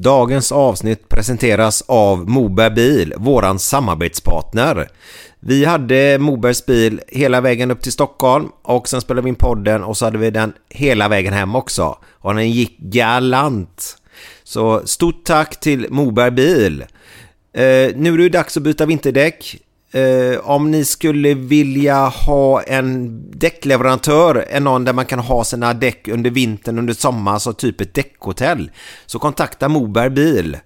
Dagens avsnitt presenteras av Moberg Bil, våran samarbetspartner. Vi hade Mobergs bil hela vägen upp till Stockholm och sen spelade vi in podden och så hade vi den hela vägen hem också. Och den gick galant. Så stort tack till Moberg Bil. Eh, nu är det dags att byta vinterdäck. Eh, om ni skulle vilja ha en däckleverantör, en någon där man kan ha sina däck under vintern, under sommaren, så typ ett däckhotell, så kontakta Moberg Bil.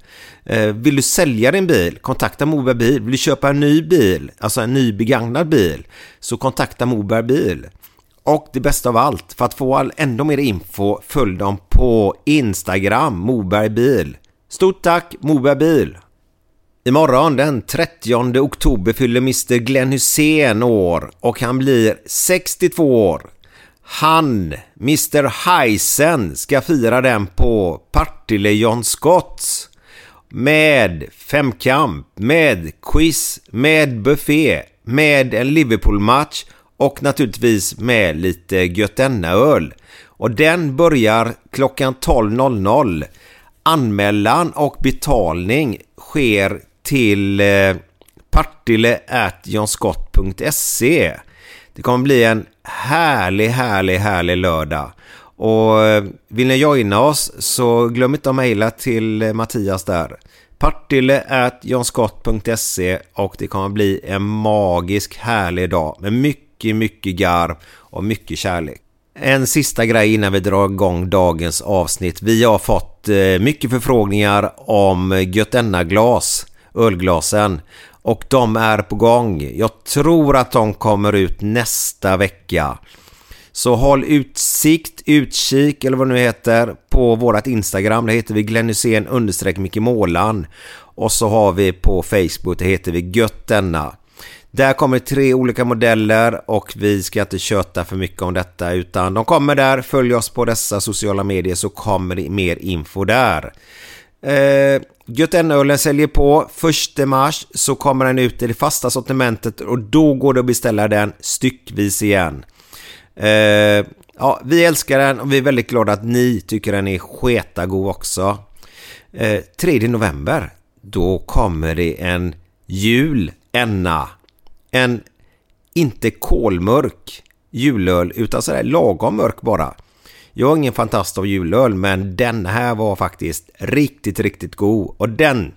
Eh, vill du sälja din bil? Kontakta Moberg Bil. Vill du köpa en ny bil, alltså en ny begagnad bil, så kontakta Moberg Bil. Och det bästa av allt, för att få all, ändå mer info, följ dem på Instagram, Moberg Bil. Stort tack Moberg Bil! Imorgon den 30 oktober fyller Mr Glenn Hussein år och han blir 62 år. Han, Mr Heisen, ska fira den på Partille John Scotts. Med femkamp, med quiz, med buffé, med en Liverpool-match och naturligtvis med lite Götenna-öl. Och den börjar klockan 12.00. Anmälan och betalning sker till eh, partille.johnscott.se. Det kommer bli en härlig, härlig, härlig lördag. Och eh, vill ni joina oss så glöm inte att mejla till eh, Mattias där. Partille.johnscott.se och det kommer bli en magisk härlig dag med mycket, mycket garv och mycket kärlek. En sista grej innan vi drar igång dagens avsnitt. Vi har fått eh, mycket förfrågningar om Götenna-glas ölglasen. Och de är på gång. Jag tror att de kommer ut nästa vecka. Så håll utsikt, utkik eller vad det nu heter på vårat Instagram. Det heter vi Glenn Hysén understreck Micke Målan. Och så har vi på Facebook, det heter vi Gött denna. Där kommer tre olika modeller och vi ska inte köta för mycket om detta utan de kommer där. Följ oss på dessa sociala medier så kommer det mer info där. Eh, Götenölen säljer på 1 mars så kommer den ut i det fasta sortimentet och då går det att beställa den styckvis igen. Eh, ja, vi älskar den och vi är väldigt glada att ni tycker den är sketagod också. Eh, 3 november, då kommer det en jul enna. En inte kolmörk julöl utan sådär lagom mörk bara. Jag är ingen fantast av julöl, men den här var faktiskt riktigt, riktigt god. Och den,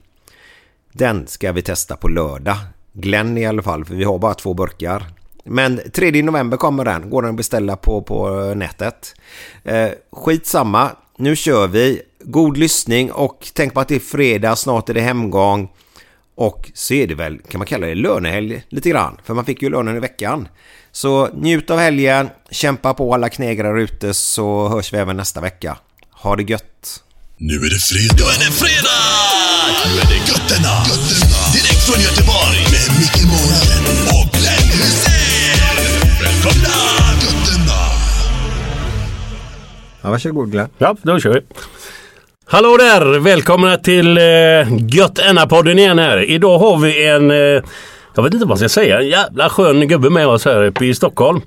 den ska vi testa på lördag. Glenn i alla fall, för vi har bara två burkar. Men 3 november kommer den, går den att beställa på, på eh, nätet. Eh, skitsamma, nu kör vi. God lyssning och tänk på att det är fredag, snart är det hemgång. Och så är det väl, kan man kalla det lönehelg lite grann, för man fick ju lönen i veckan. Så njut av helgen, kämpa på alla knegrar ute så hörs vi även nästa vecka. Ha det gött! Nu är det fredag! Nu är det fredag! Nu är det götterna! götterna. Direkt från Göteborg! Med Micke Månaden och Glenn Hysén! Välkomna! Götterna! Ja, varsågod Glenn. Ja, då kör vi. Hallå där! Välkomna till eh, Gött podden igen här. Idag har vi en, eh, jag vet inte vad jag ska säga, en jävla skön gubbe med oss här uppe i Stockholm.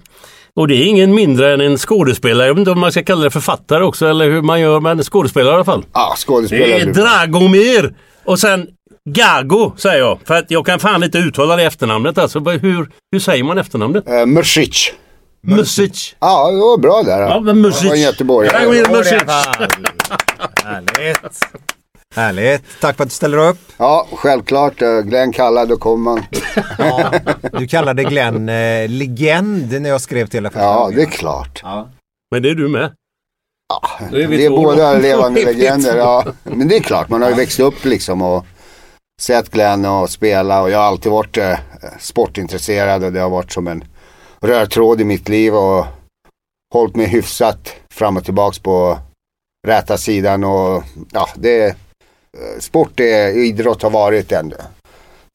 Och det är ingen mindre än en skådespelare. Jag vet inte om man ska kalla det författare också eller hur man gör, men skådespelare i alla fall. Ja, Det skådespelare. är Dragomir! Och sen Gago säger jag. För att jag kan fan inte uttala det efternamnet alltså. Hur, hur säger man efternamnet? Uh, Mrsic. Music. Ja, det var bra där. Ja, men Music. Det var en göteborgare. Dragomir Music. Härligt. Härligt. Tack för att du ställer upp. Ja, självklart. eh, Glenn kallar, då kommer man. Ja, du kallade Glenn eh, legend när jag skrev till dig Ja, det är klart. Men det är du med. Är vi Det är båda levande legender. Ja. Men det är klart, man har ju växt upp liksom och sett Glenn och spela och jag har alltid varit eh, sportintresserad och det har varit som en röd tråd i mitt liv och hållit mig hyfsat fram och tillbaks på rätta sidan och ja, det är, sport är, idrott har varit en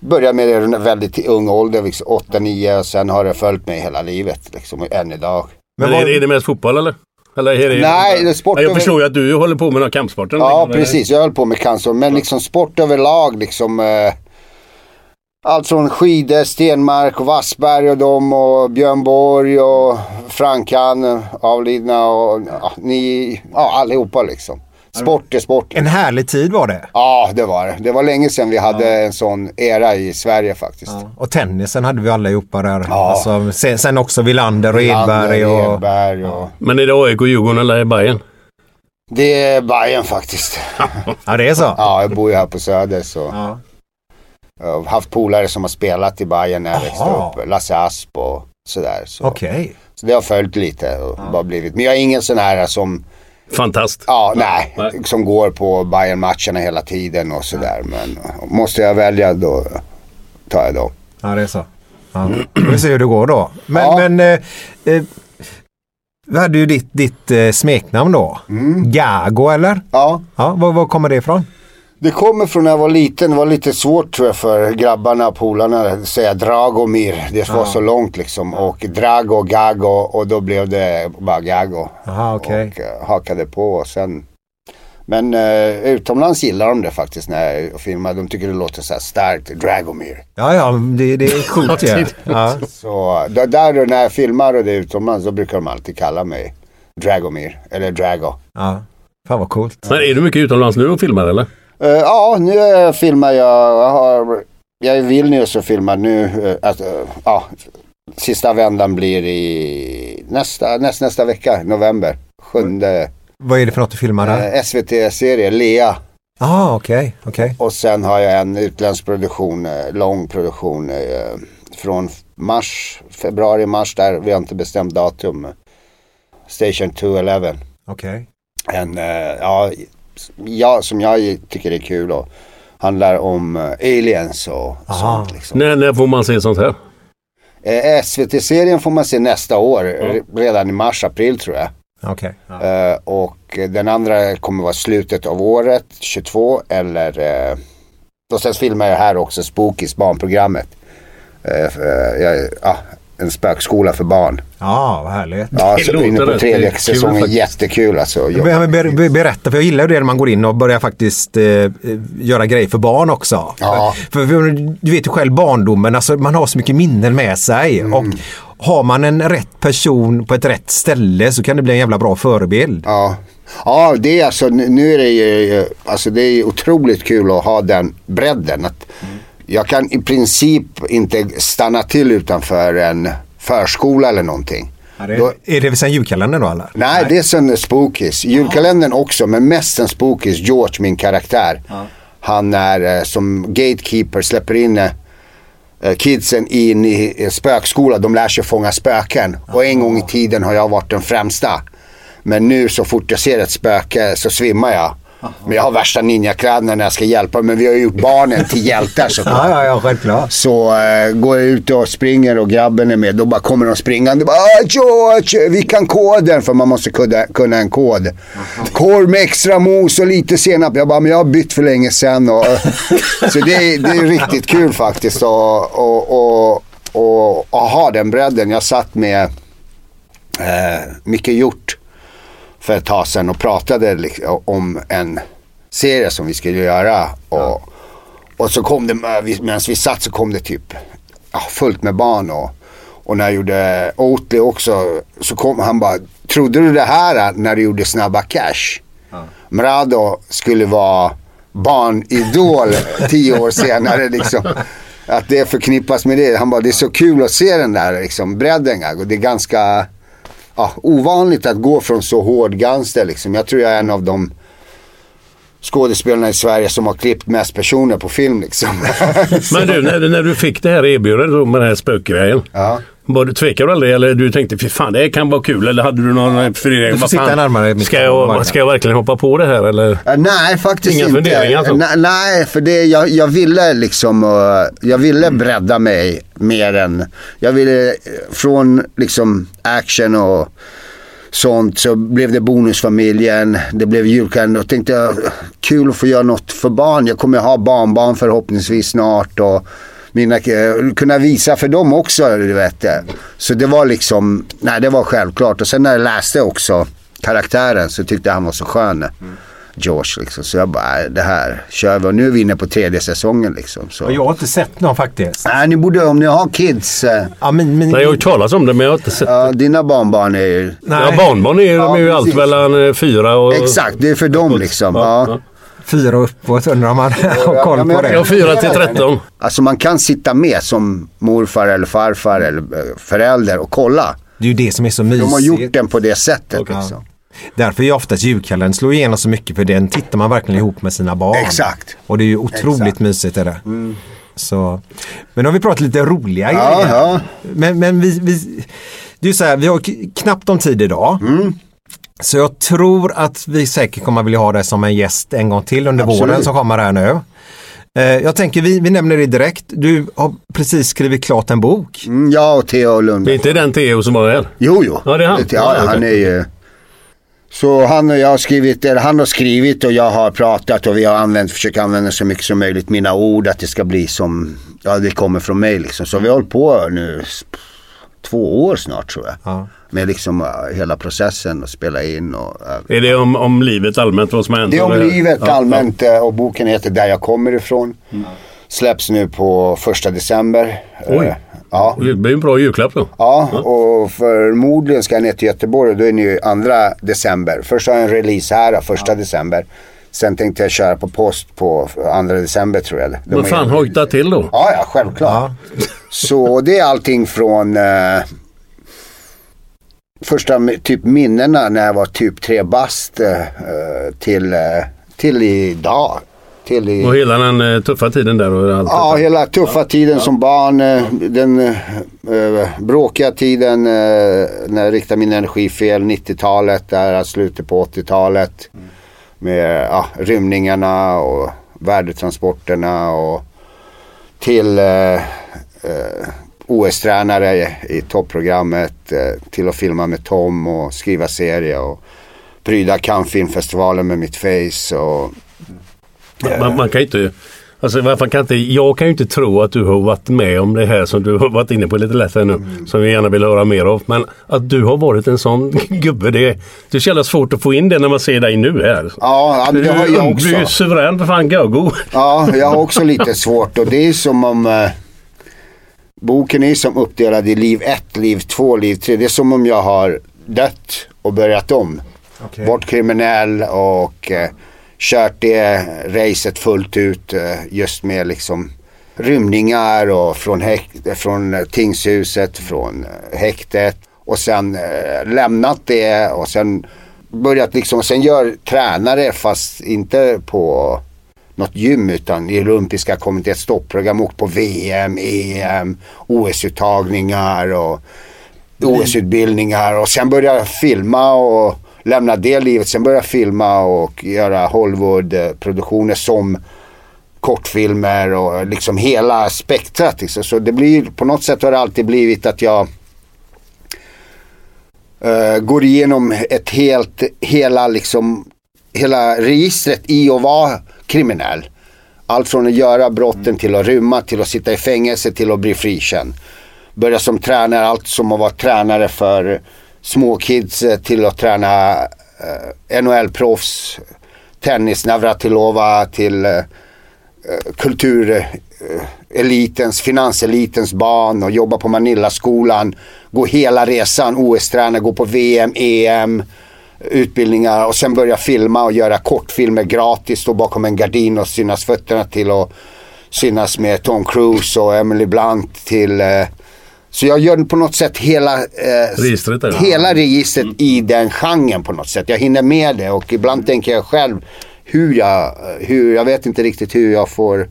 Började med det i väldigt ung ålder, liksom 8-9 och sen har det följt mig hela livet liksom, än idag. Men Men är, det- är det mest fotboll eller? eller är det, Nej, det är sport Ja, jag förstår ju att du håller på med någon kampsporten. Ja, precis. Jag höll på med cancer. Men liksom sport överlag liksom. Eh, allt från skidor, Stenmark och Wassberg och dem och Björn Borg och Frankan eh, avlidna och ja, ni, ja allihopa liksom. Sport är sport. En härlig tid var det. Ja, det var det. Det var länge sedan vi hade en sån era i Sverige faktiskt. Och tennisen hade vi allihopa där. Ja. Alltså, sen, sen också Wilander och Edberg. Lander, Och, Edberg och... Men är det AIK, Djurgården eller Bayern? Det är Bayern faktiskt. ja, det är så. Ja, jag bor ju här på Söder så. Ja. Jag har haft polare som har spelat i Bayern när jag växte upp. Lasse Asp och sådär. Så. Okej. Så det har följt lite och bara blivit. Men jag är ingen sån här som, Fantast. ja nej, Nej. som går på bayern matcherna hela tiden och sådär. Men måste jag välja då tar jag dem. Ja, det är så. Ja. Vi får se hur det går då. Men, Ja. men eh, eh, vi hade ju ditt, ditt eh, smeknamn då. Gago eller? Ja, Ja, var, var kommer det ifrån? Det kommer från när jag var liten. Det var lite svårt tror jag för grabbarna och polarna att säga Dragomir. Det var så långt liksom. Och Drago, Gago och då blev det bara Gago. Jaha, okej. Och eh, hakade på och sen. Men eh, utomlands gillar de det faktiskt när jag filmar. De tycker det låter så här starkt. Dragomir. Ja, ja, det, det är coolt ju. Ja. Så där, där när jag filmar och det är utomlands då brukar de alltid kalla mig Dragomir eller Drago. ja. Fan vad coolt. Men är du mycket utomlands nu och filmar eller? Eh, ja, nu uh, filmar jag. Jag, har, jag är i Vilnius och filmar nu. eh, ja, sista vändan blir i nästa, näst, nästa vecka, november. Sjunde Vad är det för något du filmar där? SVT-serie, Lea. ah, okej, okej. Och sen har jag en utländsk produktion, lång produktion från mars, februari, mars där. Vi har inte bestämt datum. Station 211. Okej. En, eh, ja, ja, som jag tycker är kul och handlar om eh, aliens och Aha. sånt. Liksom. När, när får man se sånt här? Eh, SVT-serien får man se nästa år, re- redan i mars, april tror jag. Okej. Ja. Eh, och den andra kommer vara slutet av året, 22 eller eh, och sen filmar jag här också Spookies, barnprogrammet. Eh, eh, jag, ja, en spökskola för barn. Ja, vad härligt. Ja, så inne på tredje säsongen, faktiskt. jättekul alltså. Ber, ber, ber, berätta, för jag gillar ju det när man går in och börjar faktiskt eh, eh, göra grejer för barn också. Ja. För, för, du vet ju själv barndomen, alltså man har så mycket minnen med sig. Mm. Och har man en rätt person på ett rätt ställe så kan det bli en jävla bra förebild. Ja. ja, det är alltså, nu är det ju, alltså det är otroligt kul att ha den bredden. Att Jag kan i princip inte stanna till utanför en förskola eller någonting. Då- Är det sen julkalendern då eller? Nej, det är sen Spookies. Julkalendern också, men mest sen Spookies. George, min karaktär. Han är eh, som gatekeeper, släpper in eh, eh, kidsen in i spökskola. De lär sig fånga spöken. Och en gång i tiden har jag varit den främsta. Men nu så fort jag ser ett spöke så svimmar jag. Men jag har värsta ninjakläderna när jag ska hjälpa. Men vi har ju gjort barnen till hjältar såklart. Ja, ja, ja, självklart. Så eh, går jag ut och springer och grabben är med. Då bara kommer de springande. Bara, "Ah, George, vi kan koden. För man måste kunna, kunna en kod. Korv med extra mos och lite senap. Jag bara, men jag har bytt för länge sedan. Och, så det är, det är riktigt kul faktiskt. Och, och, och, och, och ha den bredden. Jag satt med eh, Micke Hjort för ett tag sedan och pratade liksom, om en serie som vi skulle göra. Och, och så kom det, medan vi satt så kom det typ ja, fullt med barn. Och, och när jag gjorde Oatly också så kom han bara, trodde du det här när du gjorde Snabba Cash? Mrado skulle vara barnidol tio år senare liksom. Att det förknippas med det. Han bara, det är så kul att se den där liksom, bredden. Och det är ganska ja, ovanligt att gå från så hård gangster liksom. Jag tror jag är en av de skådespelarna i Sverige som har klippt mest personer på film liksom. Men du, när, när du fick det här erbjudandet med den här spökgrejen. ja. Var du tvekade du aldrig eller du tänkte fy fan det här kan vara kul eller hade du någon fundering? Du får sitta närmare Ska jag, ska jag verkligen hoppa på det här eller? Ja, nej, faktiskt Inga inte. funderingar alltså? Nej, nej, för det, jag, jag ville liksom, uh, jag ville bredda mig mer än, jag ville eh, från liksom action och sånt så blev det Bonusfamiljen, det blev julkalender och tänkte jag, kul att få göra något för barn. Jag kommer ha barnbarn förhoppningsvis snart och mina, eh, kunna visa för dem också. Du vet. Så det var liksom, nej det var självklart. Och sen när jag läste också karaktären så tyckte jag han var så skön. George liksom. Så jag bara, "Nej, det här kör vi. Och nu är vi inne på tredje säsongen liksom. Så. Jag har inte sett någon faktiskt. Nej, ni borde, om ni har kids, eh, Ja, men, men, Nej, jag har ju talat om det men jag har inte sett ja, dina barnbarn är ju... Ja, barnbarn är, de är ju Ja, allt mellan eh, fyra och... Exakt, det är för dem liksom. Ja, Ja. Fyra uppåt undrar man har koll på jag- Ja, det. fyra till tretton. Alltså man kan sitta med som morfar eller farfar eller eh, förälder och kolla. Det är ju det som är så mysigt. De har gjort den på det sättet Okej. liksom. Därför är ju oftast julkalendern slår igenom så mycket för den tittar man verkligen ihop med sina barn. Exakt. Och det är ju otroligt Exakt. Mm. mysigt. Är det. Så. Men nu har vi pratat lite roliga Ja, grejer. ja. Men, men vi, vi, det är ju så här, vi har knappt om tid idag. Mm. Så jag tror att vi säkert kommer att vilja ha dig som en gäst en gång till under Absolut. våren som kommer här nu. Eh, Jag tänker vi, vi nämner det direkt. Du har precis skrivit klart en bok. Mm, jag och Theo Det är Lundberg. inte den Theo som var här. Jo, jo. Ja, det är han. Ja, Ja, han är ju... Så han och jag har skrivit, eller han har skrivit och jag har pratat och vi har använt, försökt använda så mycket som möjligt mina ord att det ska bli som, ja det kommer från mig liksom. Så vi har hållit på nu två år snart tror jag. Ja. Med liksom uh, hela processen och spela in och uh, Är det om, om livet allmänt vad som har hänt? Det är om eller? livet Ja, allmänt eh, och boken heter Där jag kommer ifrån. Släpps nu på första december. Oj. Ja. Ja. Det blir en bra julklapp då. Ja, och förmodligen ska jag ner till Göteborg och då är det ju andra december. Först har jag en release här, första december. Sen tänkte jag köra på post på andra december tror jag. De har fan ju- hojta till då. Ja, ja, självklart. Så det är allting från eh, första typ minnena när jag var typ tre bast eh, till, eh, till idag. Till i, Och hela den eh, tuffa tiden där och allt. Ja, detta. hela tuffa tiden som barn. eh, Den eh, bråkiga tiden när jag riktade min energi fel. 90-talet, där slutet på 80-talet. Med ja, rymningarna och värdetransporterna och till eh, eh, OS-tränare i, i topprogrammet. Eh, till att filma med Tom och skriva serie och pryda Cannes filmfestivalen med mitt face. Och, Man, man kan inte... Alltså, varför kan inte, jag kan ju inte tro att du har varit med om det här som du har varit inne på lite lätt här nu. Mm. Som vi gärna vill höra mer av. Men att du har varit en sån gubbe. Det, det är så jävla svårt att få in det när man ser dig nu här. ja, det har jag också. Du är ju suverän för fan Gago. Ja, jag har också lite svårt och det är som om eh, boken är som uppdelad i liv 1, liv 2, liv 3. Det är som om jag har dött och börjat om. Okej. Varit kriminell och eh, kört det racet fullt ut eh, just med liksom rymningar och från, häkt, från tingshuset, från eh, häktet. Och sen eh, lämnat det och sen börjat liksom, och sen gör tränare fast inte på något gym utan i olympiska kommitténs stopprogram åkt på VM, EM, OS-uttagningar och OS-utbildningar och sen börja filma och lämna det livet. Sen börja jag filma och göra Hollywood-produktioner som kortfilmer och liksom hela spektrat. Liksom. Så det blir, på något sätt har det alltid blivit att jag uh, går igenom ett helt, hela liksom, hela registret i att vara kriminell. Allt från att göra brotten till att rymma, till att sitta i fängelse, till att bli frikänd. Börja som tränare, allt som att vara tränare för små kids eh, till att träna eh, NHL-proffs, tennis, Navratilova till eh, eh kulturelitens, eh, finanselitens barn och jobba på Manillaskolan. Gå hela resan, OS-träna, gå på VM, EM, utbildningar och sen börja filma och göra kortfilmer gratis. Stå bakom en gardin och synas fötterna till och synas med Tom Cruise och Emily Blunt till eh, så jag gör på något sätt hela, eh, Registret hela registret i den genren på något sätt. Jag hinner med det och ibland tänker jag själv hur jag, hur, jag vet inte riktigt hur jag får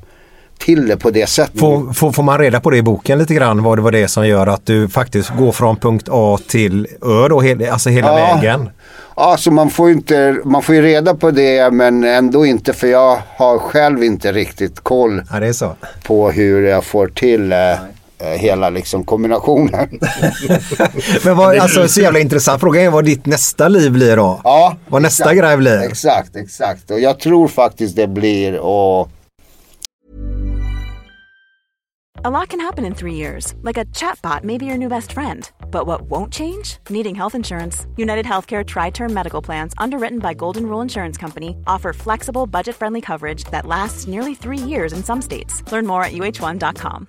till det på det sättet. Får, får, får man reda på det i boken lite grann vad det var det som gör att du faktiskt går från punkt A till Ö då, alltså hela Ja. vägen? Ja, så man får ju inte, man får ju reda på det men ändå inte för jag har själv inte riktigt koll Ja, det är så. på hur jag får till eh, eh, hela liksom kombinationen. Men vad, alltså så jävla intressant. Frågan är vad ditt nästa liv blir då? ja, Vad nästa exakt. grej blir? Exakt, exakt. Och jag tror faktiskt det blir och A lot can happen in three years, like a chatbot may be your new best friend. But what won't change? Needing health insurance. United Healthcare Tri Term Medical Plans, underwritten by Golden Rule Insurance Company, offer flexible, budget friendly coverage that lasts nearly three years in some states. Learn more at uh1.com.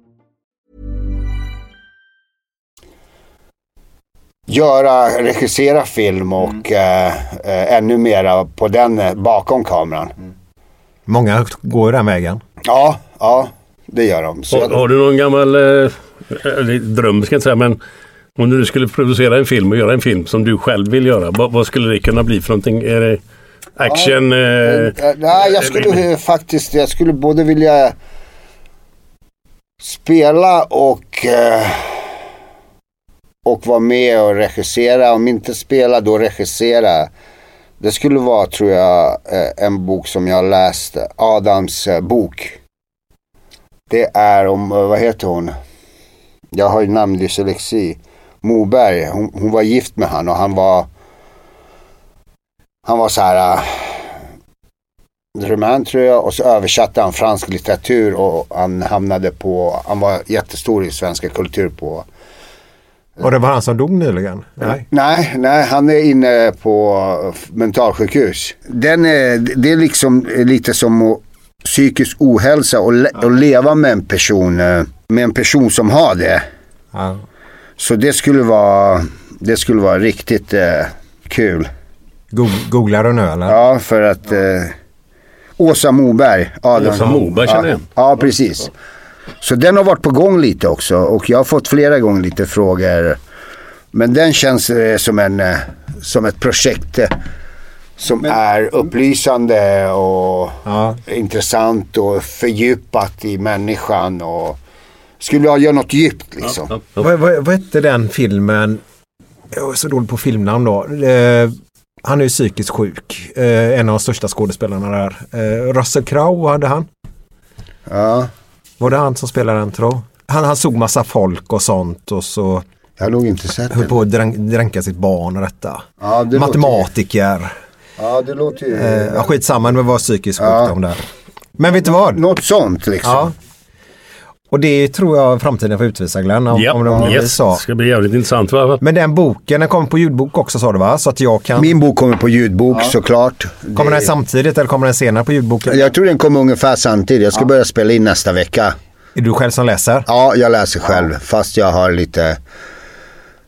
Göra, regissera film och eh, eh, ännu mera på den eh, bakom kameran. Många går den vägen. Ja, ja, det gör de. Så Har, har du någon gammal eh, eller dröm ska jag inte säga men om du skulle producera en film och göra en film som du själv vill göra. Vad, vad skulle det kunna bli för någonting? Är det action? Eh, Eh, Nej, jag skulle eh, faktiskt, jag skulle både vilja spela och eh, och vara med och regissera. Om inte spela då regissera. Det skulle vara tror jag eh, en bok som jag läst. Adams eh, bok. Det är om, eh, vad heter hon? Jag har ju namndyslexi. Moberg. Hon, hon var gift med han och han var han var så här eh, Rumän tror jag och så översatte han fransk litteratur och han hamnade på, han var jättestor i svenska kultur på och det var han som dog nyligen? Nej. Nej, nej, han är inne på mentalsjukhus. Den är, det är liksom lite som psykisk ohälsa och, le, och leva med en person, eh, med en person som har det. Ja. Så det skulle vara, det skulle vara riktigt eh, kul. Go- Googlar du nu eller? Ja, för att eh, Åsa Moberg. Adam. Åsa Moberg känner jag. Ja, ja, precis. Så den har varit på gång lite också och jag har fått flera gånger lite frågor. Men den känns eh, som, en, eh, som ett projekt eh, som är upplysande och Ja. intressant och fördjupat i människan. Och skulle jag göra något djupt liksom. ja, ja. Vad, vad, vad hette den filmen? Jag är så dålig på filmnamn då. Eh, han är ju psykiskt sjuk. Eh, en av de största skådespelarna där. Eh, Russell Crowe hade han. Ja, Var det han som spelade den tro? Han, han såg massa folk och sånt och så jag har nog inte sett höll på att dränk, dränka sitt barn och detta. Ja, det Matematiker. Ja, det låter ju... Eh, skitsamma, det var psykisk Ja. sjukdom där. Men vet du vad? Något sånt liksom. Ja. Och det tror jag framtiden får utvisa Glenn. Om, Ja, om det blir yes. så. Det ska bli jävligt intressant. Va? Men den boken, den kommer på ljudbok också sa du va? Så att jag kan... Min bok kommer på ljudbok såklart. Kommer Det- den samtidigt eller kommer den senare på ljudboken? Jag tror den kommer ungefär samtidigt. Jag ska börja spela in nästa vecka. Är du själv som läser? Ja, jag läser själv. Fast jag har lite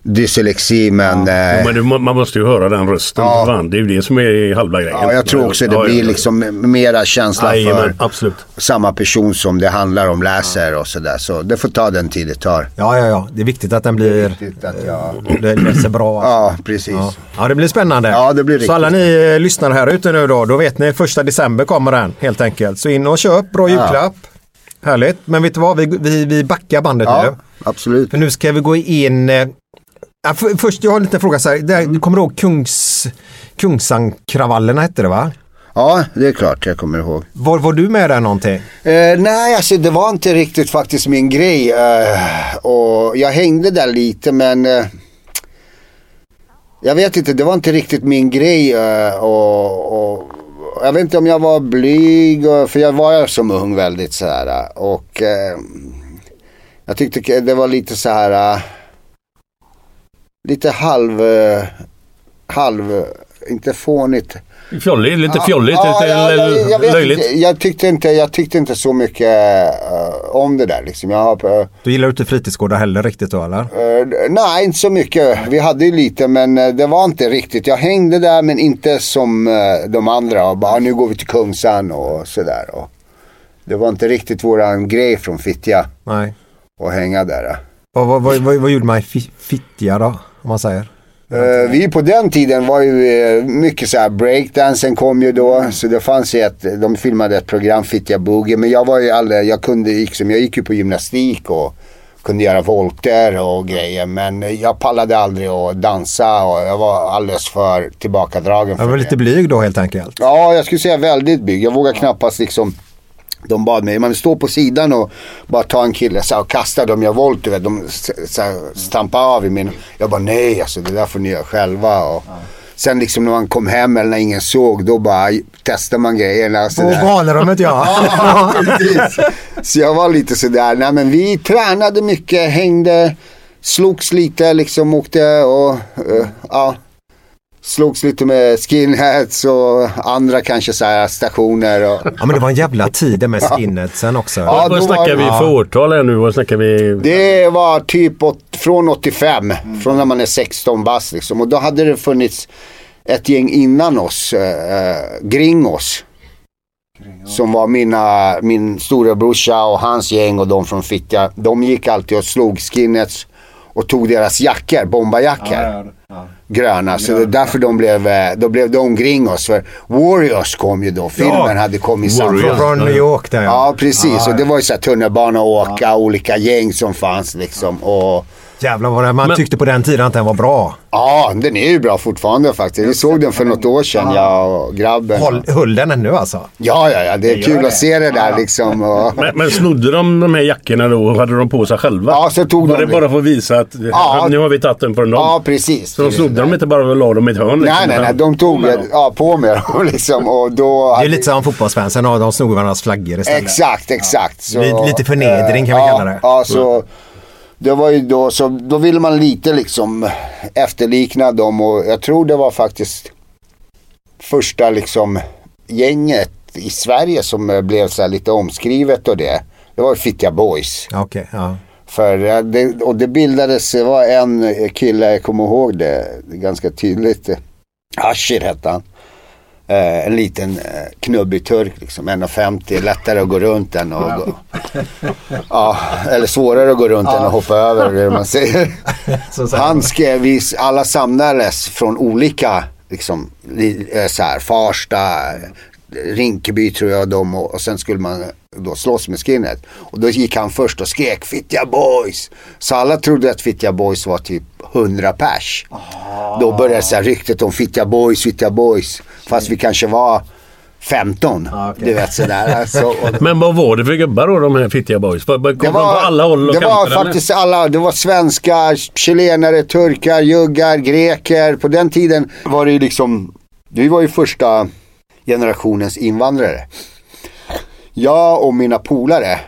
dyslexi men... Jo, eh, men du, man måste ju höra den rösten. Ja. Fan, det är ju det som är halva grejen. Ja, jag tror också det Ja, ja, blir ja. liksom mera känsla Jajamän, för absolut. samma person som det handlar om läser och sådär. Så det får ta den tid det tar. Ja, ja, ja. Det är viktigt att den blir... Viktigt att jag... Det läser bra. Ja, precis. Ja. ja, det blir spännande. Ja, det blir Så alla ni eh, lyssnar här ute nu då, då vet ni första december kommer den helt enkelt. Så in och köp, bra Ja. julklapp. Härligt. Men vet du vad, vi, vi, vi backar bandet nu. Ja, absolut. För nu ska vi gå in... eh, Ja, för, först, jag har en liten fråga. Så här, där, du kommer ihåg Kungs, Kungsankravallerna hette det va? Ja, det är klart jag kommer ihåg. Var, var du med där någonting? Eh, nej, alltså det var inte riktigt faktiskt min grej. Eh, och jag hängde där lite men eh, jag vet inte, det var inte riktigt min grej. Eh, och, och, jag vet inte om jag var blyg, och, för jag var som ung väldigt så här. eh, Och eh, jag tyckte det var lite så här. Eh, lite halv, eh, halv, inte fånigt. Fjolligt, lite fjolligt, Ja, lite ja, jag, jag, löjligt. Inte, jag, tyckte inte, jag tyckte inte så mycket eh, om det där liksom. Jag, eh, Du gillar inte fritidsgårdar heller riktigt då eller? eh, nej, inte så mycket. Vi hade ju lite men eh, det var inte riktigt. Jag hängde där men inte som eh, de andra. Och bara, nu går vi till Kungsan och sådär. Och det var inte riktigt våran grej från Fittja Nej. att hänga där. Vad, vad, vad, vad, vad gjorde man i fi- Fittja då? Om man säger. Eh, vi på den tiden var ju eh, mycket så här breakdansen kom ju då. Så det fanns ju ett, de filmade ett program Fittja Boogie. Men jag var ju aldrig, jag kunde liksom, jag gick ju på gymnastik och kunde göra volter och grejer. Men jag pallade aldrig att dansa och jag var alldeles för tillbakadragen för Jag var det. lite blyg då helt enkelt. Ja, jag skulle säga väldigt bygg. Jag vågar knappast liksom de bad mig, man står på sidan och bara ta en kille så här, och kasta dem, jag volt, vet. De så här, stampar av i min. Jag bara nej alltså det där får ni göra själva. Och, Sen liksom när man kom hem eller när ingen såg då bara testar man grejerna. På barnrummet ja. Ja, precis. Så jag var lite sådär, nej men vi tränade mycket, hängde, slogs lite liksom, åkte och eh, ja. Slogs lite med skinheads och andra kanske så här stationer. Och, ja men det var en jävla tid med skinheadsen också. Ja, Vad snackar vi för årtal här nu? Vad snackar vi? Det var typ åt, från 85, från när man är 16 bast liksom. Och då hade det funnits ett gäng innan oss, eh, Gringos. Som var mina, min storebrorsa och hans gäng och de från Fittja. De gick alltid och slog skinheads och tog deras jackor, bombarjackor. Gröna, så det är därför de blev, eh, då blev de Gringos. För Warriors kom ju då, filmen hade kommit samtidigt. Från, från New York där Ja, precis. Ja, Och det var ju så här tunnelbana och åka, olika gäng som fanns liksom. Och Jävlar vad det, man Men- tyckte på den tiden att den var bra. ja, den är ju bra fortfarande faktiskt. Vi såg den för något år sedan, jag och grabben. Håll, höll den ännu alltså? Ja, ja, ja. Det är kul att se det där liksom. Och... Men, men snodde de de här jackorna då och hade de på sig själva? Ja, så tog Var de det bara för att visa att Ja. nu har vi tagit den från dem? Ja, precis. Så de snodde dem inte bara och la dem i ett hörn? liksom, Nej, nej, nej. De tog ja, på med dem liksom. Och då... Det är lite som fotbollsfansen de snor varandras flaggor istället. Exakt, exakt. Så, Lite- förnedring kan vi ja, kalla det. Ja, så det var ju då, så då ville man lite liksom efterlikna dem och jag tror det var faktiskt första liksom gänget i Sverige som blev så lite omskrivet och det. Det var Fittja Boys. Okej, ja. För det, och det bildades, det var en kille, jag kommer ihåg det ganska tydligt. Ashir hette han. Eh, en liten eh, knubbig turk liksom, 1,50. Lättare att gå runt än att gå, ja, eller svårare att gå runt än att hoppa över, det man säger. Han skrev, vi alla samlades från olika, liksom, li- eh, så här, Farsta, Rinkeby tror jag de och, och sen skulle man då slåss med skinhead. Och då gick han först och skrek Fittja Boys. Så alla trodde att Fittja Boys var typ 100 pers. Då började så här ryktet om Fittja Boys, Fittja Boys. Fast vi kanske var 15. Du vet sådär. Alltså, Men vad var det för gubbar då, de här fittiga boys? Var- Kom det de på alla håll och det var kanter, eller? faktiskt alla. Det var svenskar, chilenare, turkar, juggar, greker. På den tiden var det ju liksom, vi var ju första generationens invandrare. Jag och mina polare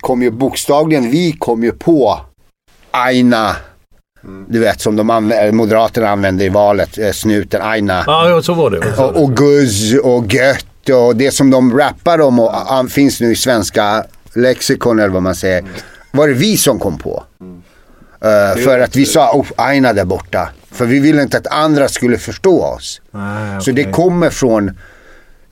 kom ju bokstavligen, vi kom ju på Aina. Du vet som de anv- Moderaterna använde i valet, eh, snuten Aina. Ja, så var det. Och, och guzz och gött och det som de rappar om och an, finns nu i svenska lexikon eller vad man säger. Var det vi som kom på. Eh, för att vi sa oh, aina där borta. För vi ville inte att andra skulle förstå oss. Nej, Så det kommer från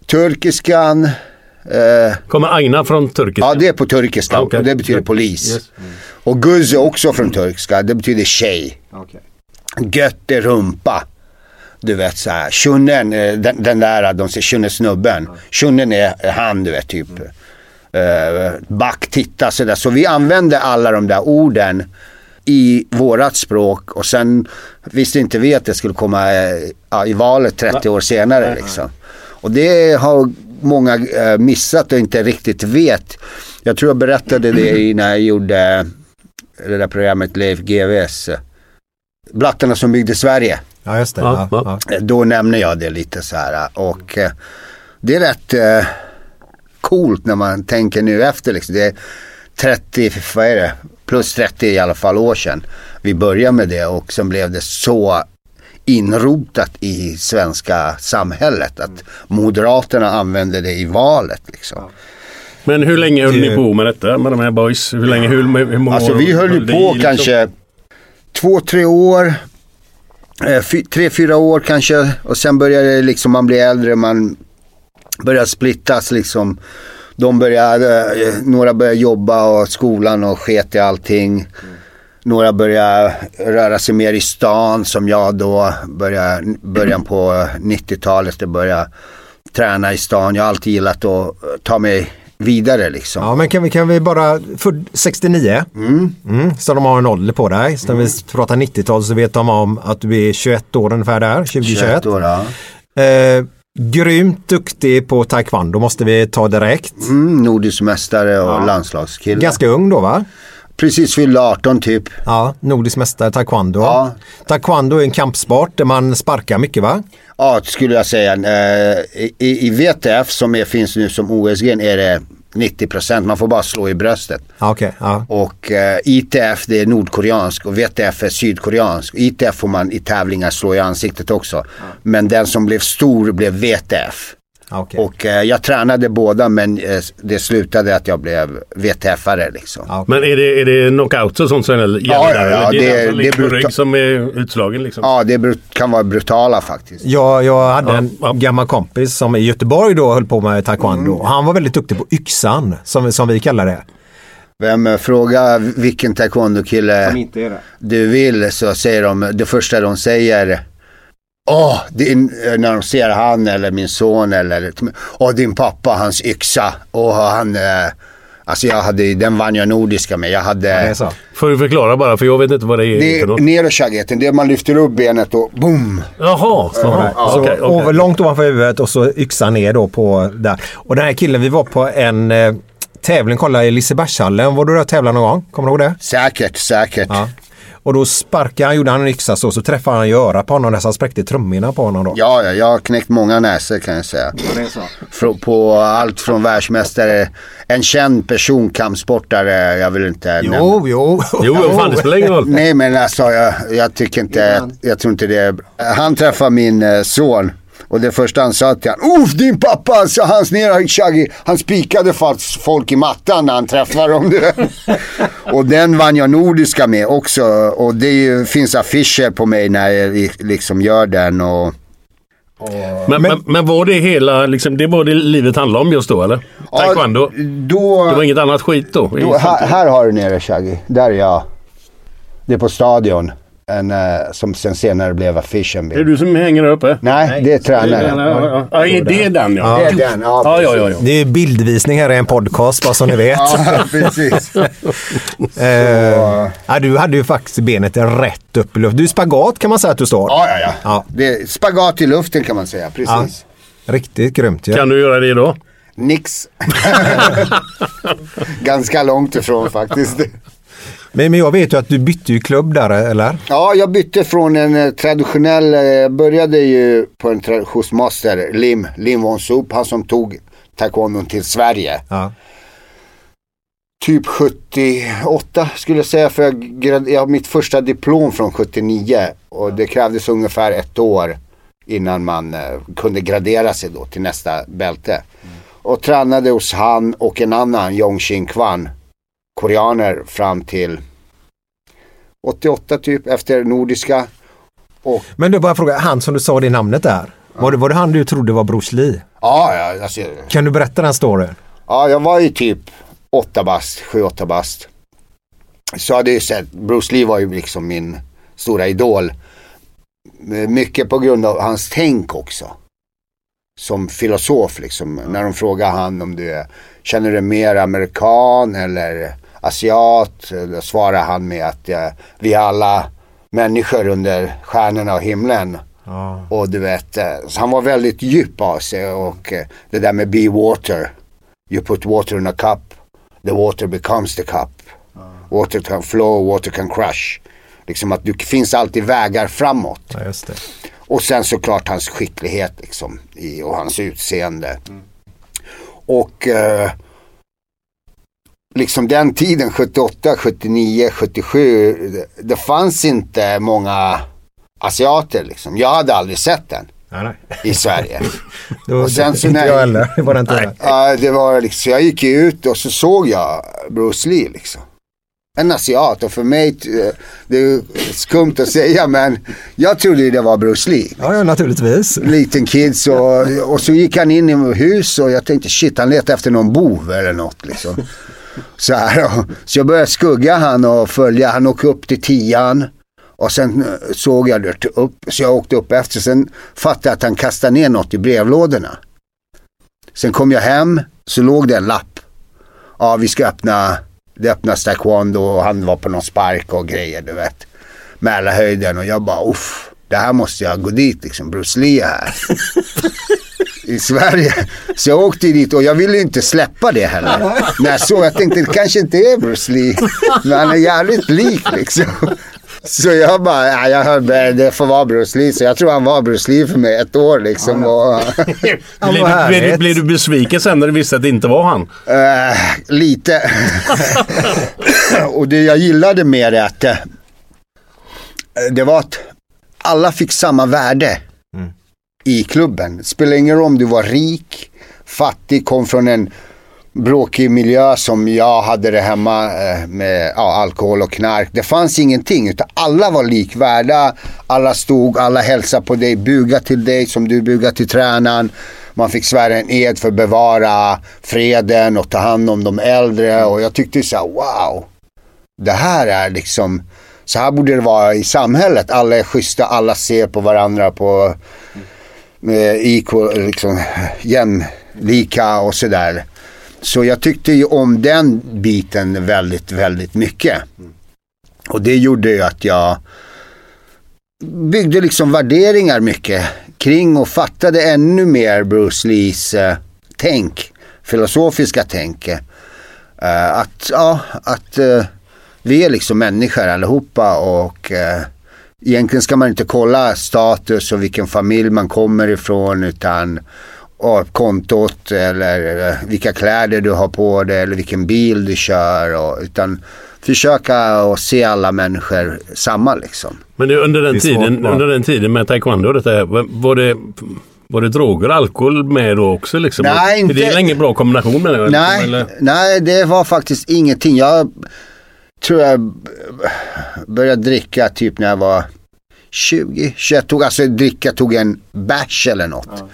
turkiskan. eh, Kommer Aina från turkiska? ja, det är på turkiska Okej. och det betyder polis. Yes. Och guz är också från turkiska, det betyder tjej. Okej. Gött är rumpa. Du vet så här. Shunnen, eh, den, den där, de säger shunne snubben. Shunnen är han, du vet typ. Uh, back, titta sådär. Så vi använde alla de där orden i vårat språk och sen visste inte vi att det skulle komma eh, i valet 30 år senare liksom. Och det har många eh, missat och inte riktigt vet. Jag tror jag berättade det när jag gjorde det där programmet Leif GWs eh, Blattarna som byggde Sverige. Ja, just det. Ja, Ja. Eh, Då nämner jag det lite så här och det är rätt coolt när man tänker nu efter liksom. Det är 30, vad är det? Plus 30 i alla fall år sedan. Vi började med det och sen blev det så inrotat i svenska samhället att Moderaterna använde det i valet liksom. Men hur länge höll Det- ni på med detta med de här boys? Hur länge, hur, hur många Alltså vi höll ju på liksom? kanske två, tre år. Eh, tre, fyra år kanske. Och sen började det liksom man bli äldre, man började splittas liksom. De började, eh, några började jobba och skolan och sket i allting. Några började röra sig mer i stan som jag då. Började, början på 90-talet, det började träna i stan. Jag har alltid gillat att ta mig vidare liksom. Ja, men kan vi, kan vi bara, för 69, mm. så de har en ålder på dig. Så när vi pratar 90-tal så vet de om att du är 21 år ungefär där, 2021. 21 år, ja. Eh, grymt duktig på taekwondo måste vi ta direkt. Mm, nordisk mästare och landslagskille. Ganska ung då va? Precis fyllde 18 typ. Ja, nordisk mästare taekwondo. Ja. Taekwondo är en kampsport där man sparkar mycket va? Ja, skulle jag säga. Eh, i, I VTF som är, finns nu som OSG är det 90%. Man får bara slå i bröstet. Okej, ja. Och eh, ITF det är nordkoreansk och VTF är sydkoreansk. ITF får man i tävlingar slå i ansiktet också. Men den som blev stor blev VTF. Ja, okej. Och eh, jag tränade båda men eh, det slutade att jag blev VTF-are liksom. Ja, okej. Men är det, är det knockouts och sånt som gäller? Ja, ja, ja, det- det, är som det ligger på bruta- rygg som är utslagen liksom? Ja, det brut- kan vara brutala faktiskt. Jag, jag hade Ja, en ja. gammal kompis som i Göteborg då höll på med taekwondo. Och Han var väldigt duktig på yxan, som, som vi kallar det. Vem eh, frågar vilken taekwondo-kille är du vill så säger de, det första de säger Åh, din, eh, när de ser han eller min son eller Åh, din pappa, hans yxa. Åh, han, eh, alltså jag hade, den vann jag nordiska med. Jag hade, så. Får du förklara bara för jag vet inte vad det är det är neroshageten, det är man lyfter upp benet och boom. Jaha. Så okej. over, okej. långt ovanför huvudet och så yxan ner då på där. Och den här killen, vi var på en eh, tävling, kolla i Lisebergshallen. Var du där och tävlade någon gång? Kommer du ihåg det? Säkert, säkert. Ja. Och då sparkade han, gjorde han en yxa så, så träffade han i örat på honom han spräckte trummorna på honom då. Ja, ja, jag har knäckt många näsor kan jag säga. Frå- På allt från världsmästare, en känd person, kampsportare, jag vill inte nämna. Jo, jo. Jo, vad fan det spelar ingen roll. Nej men alltså jag, jag tycker inte, jag tror inte det. Han träffade min eh, son och det första han sa till honom, Uff din pappa, så hans ner Shaggy, han spikade fast folk i mattan när han träffade dem. och den vann jag nordiska med också och det ju, finns affischer på mig när jag li- liksom gör den och Men, men, men var det hela, liksom, det var det livet handlade om just då eller? Taekwondo? då, Det var inget annat skit då? då här, här har du nere Shaggy, där är jag. Det är på stadion, en, eh, som sen senare blev affischen. Är det du som hänger där uppe? Nej, det är tränaren. Ja, ja, ja. Ja, det är den ja. Det är den, ja, Ja, ja, ja, ja. Det är bildvisning här i en podcast bara så ni vet. Ja, precis. Eh, ja, du hade ju faktiskt benet rätt upp i luften. Du är spagat kan man säga att du står. Ja, ja, ja. Ja. Det är spagat i luften kan man säga. Precis. Riktigt grymt ju. Kan du göra det då? Nix. Ganska långt ifrån faktiskt. Men, men jag vet ju att du bytte ju klubb där eller? Ja, jag bytte från en eh, traditionell, eh, jag började ju på en tra- hos master Lim, Lim Won Sup, han som tog taekwondon till Sverige. Ja. Typ 78 skulle jag säga, för jag, jag har mitt första diplom från 79 och det krävdes ungefär ett år innan man eh, kunde gradera sig då till nästa bälte. Och tränade hos han och en annan, Yong Shin Kwan, koreaner fram till 88 typ, efter Nordiska. Och, Men du bara fråga, han som du sa det namnet där. Var, det, var det han du trodde var Bruce Lee? ja, ja, alltså, Kan du berätta den storyn? ja, jag var ju typ 8 bast, 7-8 bast. Så jag hade ju sett, Bruce Lee var ju liksom min stora idol. Mycket på grund av hans tänk också. Som filosof liksom. När de frågar han om du är, känner du mer amerikan eller asiat? Då svarar han med att eh, vi är alla människor under stjärnorna och himlen. Och du vet, eh, så han var väldigt djup av sig och eh, det där med be water. You put water in a cup, the water becomes the cup. Water can flow, water can crush. Liksom att det finns alltid vägar framåt. Ja. Och sen såklart hans skicklighet liksom i, och hans utseende. Och eh, liksom den tiden 78, 79, 77. Det, det fanns inte många asiater liksom. Jag hade aldrig sett den Nej, nej. i Sverige. Då, Och sen så inte när- jag heller. Det var det inte. det. Ja, det var liksom, jag gick ut och så såg jag Bruce Lee liksom. En asiat och för mig, det är skumt att säga men jag trodde det var Bruce Lee. Ja, ja, naturligtvis. Liten kid så, och så gick han in i hus och jag tänkte shit han letar efter någon bov eller något liksom. Så, här, så jag började skugga han och följa, han åkte upp till tian. Och sen eh, såg jag det upp, så jag åkte upp efter. Sen fattade jag att han kastade ner något i brevlådorna. Sen kom jag hem, så låg det en lapp. Ja, vi ska öppna, det öppnas taekwondo och han var på någon spark och grejer, du vet. Mälarhöjden och jag bara, uff, det här måste jag gå dit liksom, Bruce Lee är här. I Sverige. Så jag åkte dit och jag ville inte släppa det heller. När jag såg, jag tänkte det kanske inte är Bruce Lee. Men han är jävligt lik liksom. Så jag bara, ja, jag hörde, det får vara Bruce Lee. Så jag tror han var Bruce Lee för mig ett år liksom. Och, Blev, du- blev, du- blev du besviken sen när du visste att det inte var han? Eh, lite. och det jag gillade med det att eh, det var att alla fick samma värde i klubben. Det spelar ingen roll om du var rik, fattig, kom från en bråkig miljö som jag hade det hemma eh, med ja, alkohol och knark. Det fanns ingenting utan alla var likvärda. Alla stod, alla hälsade på dig, bugade till dig som du bugade till tränaren. Man fick svära en ed för att bevara freden och ta hand om de äldre och jag tyckte så här, wow. Det här är liksom, så här borde det vara i samhället. Alla är schyssta, alla ser på varandra på equal, liksom jämlika och sådär. Så jag tyckte ju om den biten väldigt, väldigt mycket. Och det gjorde ju att jag byggde liksom värderingar mycket kring och fattade ännu mer Bruce Lees eh, tänk, filosofiska tänk. Eh, att, ja, att eh, vi är liksom människor allihopa och eh, egentligen ska man inte kolla status och vilken familj man kommer ifrån utan och kontot eller vilka kläder du har på dig eller vilken bil du kör. Och, utan försöka att se alla människor samma liksom. Men det, under, den svårt, tiden, va? under den tiden med taekwondo och detta, här, var det, var det droger och alkohol med då också? Liksom? Nej, Är det inte- är ingen bra kombination med det? Nej, Eller? nej, det var faktiskt ingenting. Jag tror jag började dricka typ när jag var 20, 21. Tog, alltså dricka, tog en bärs eller något.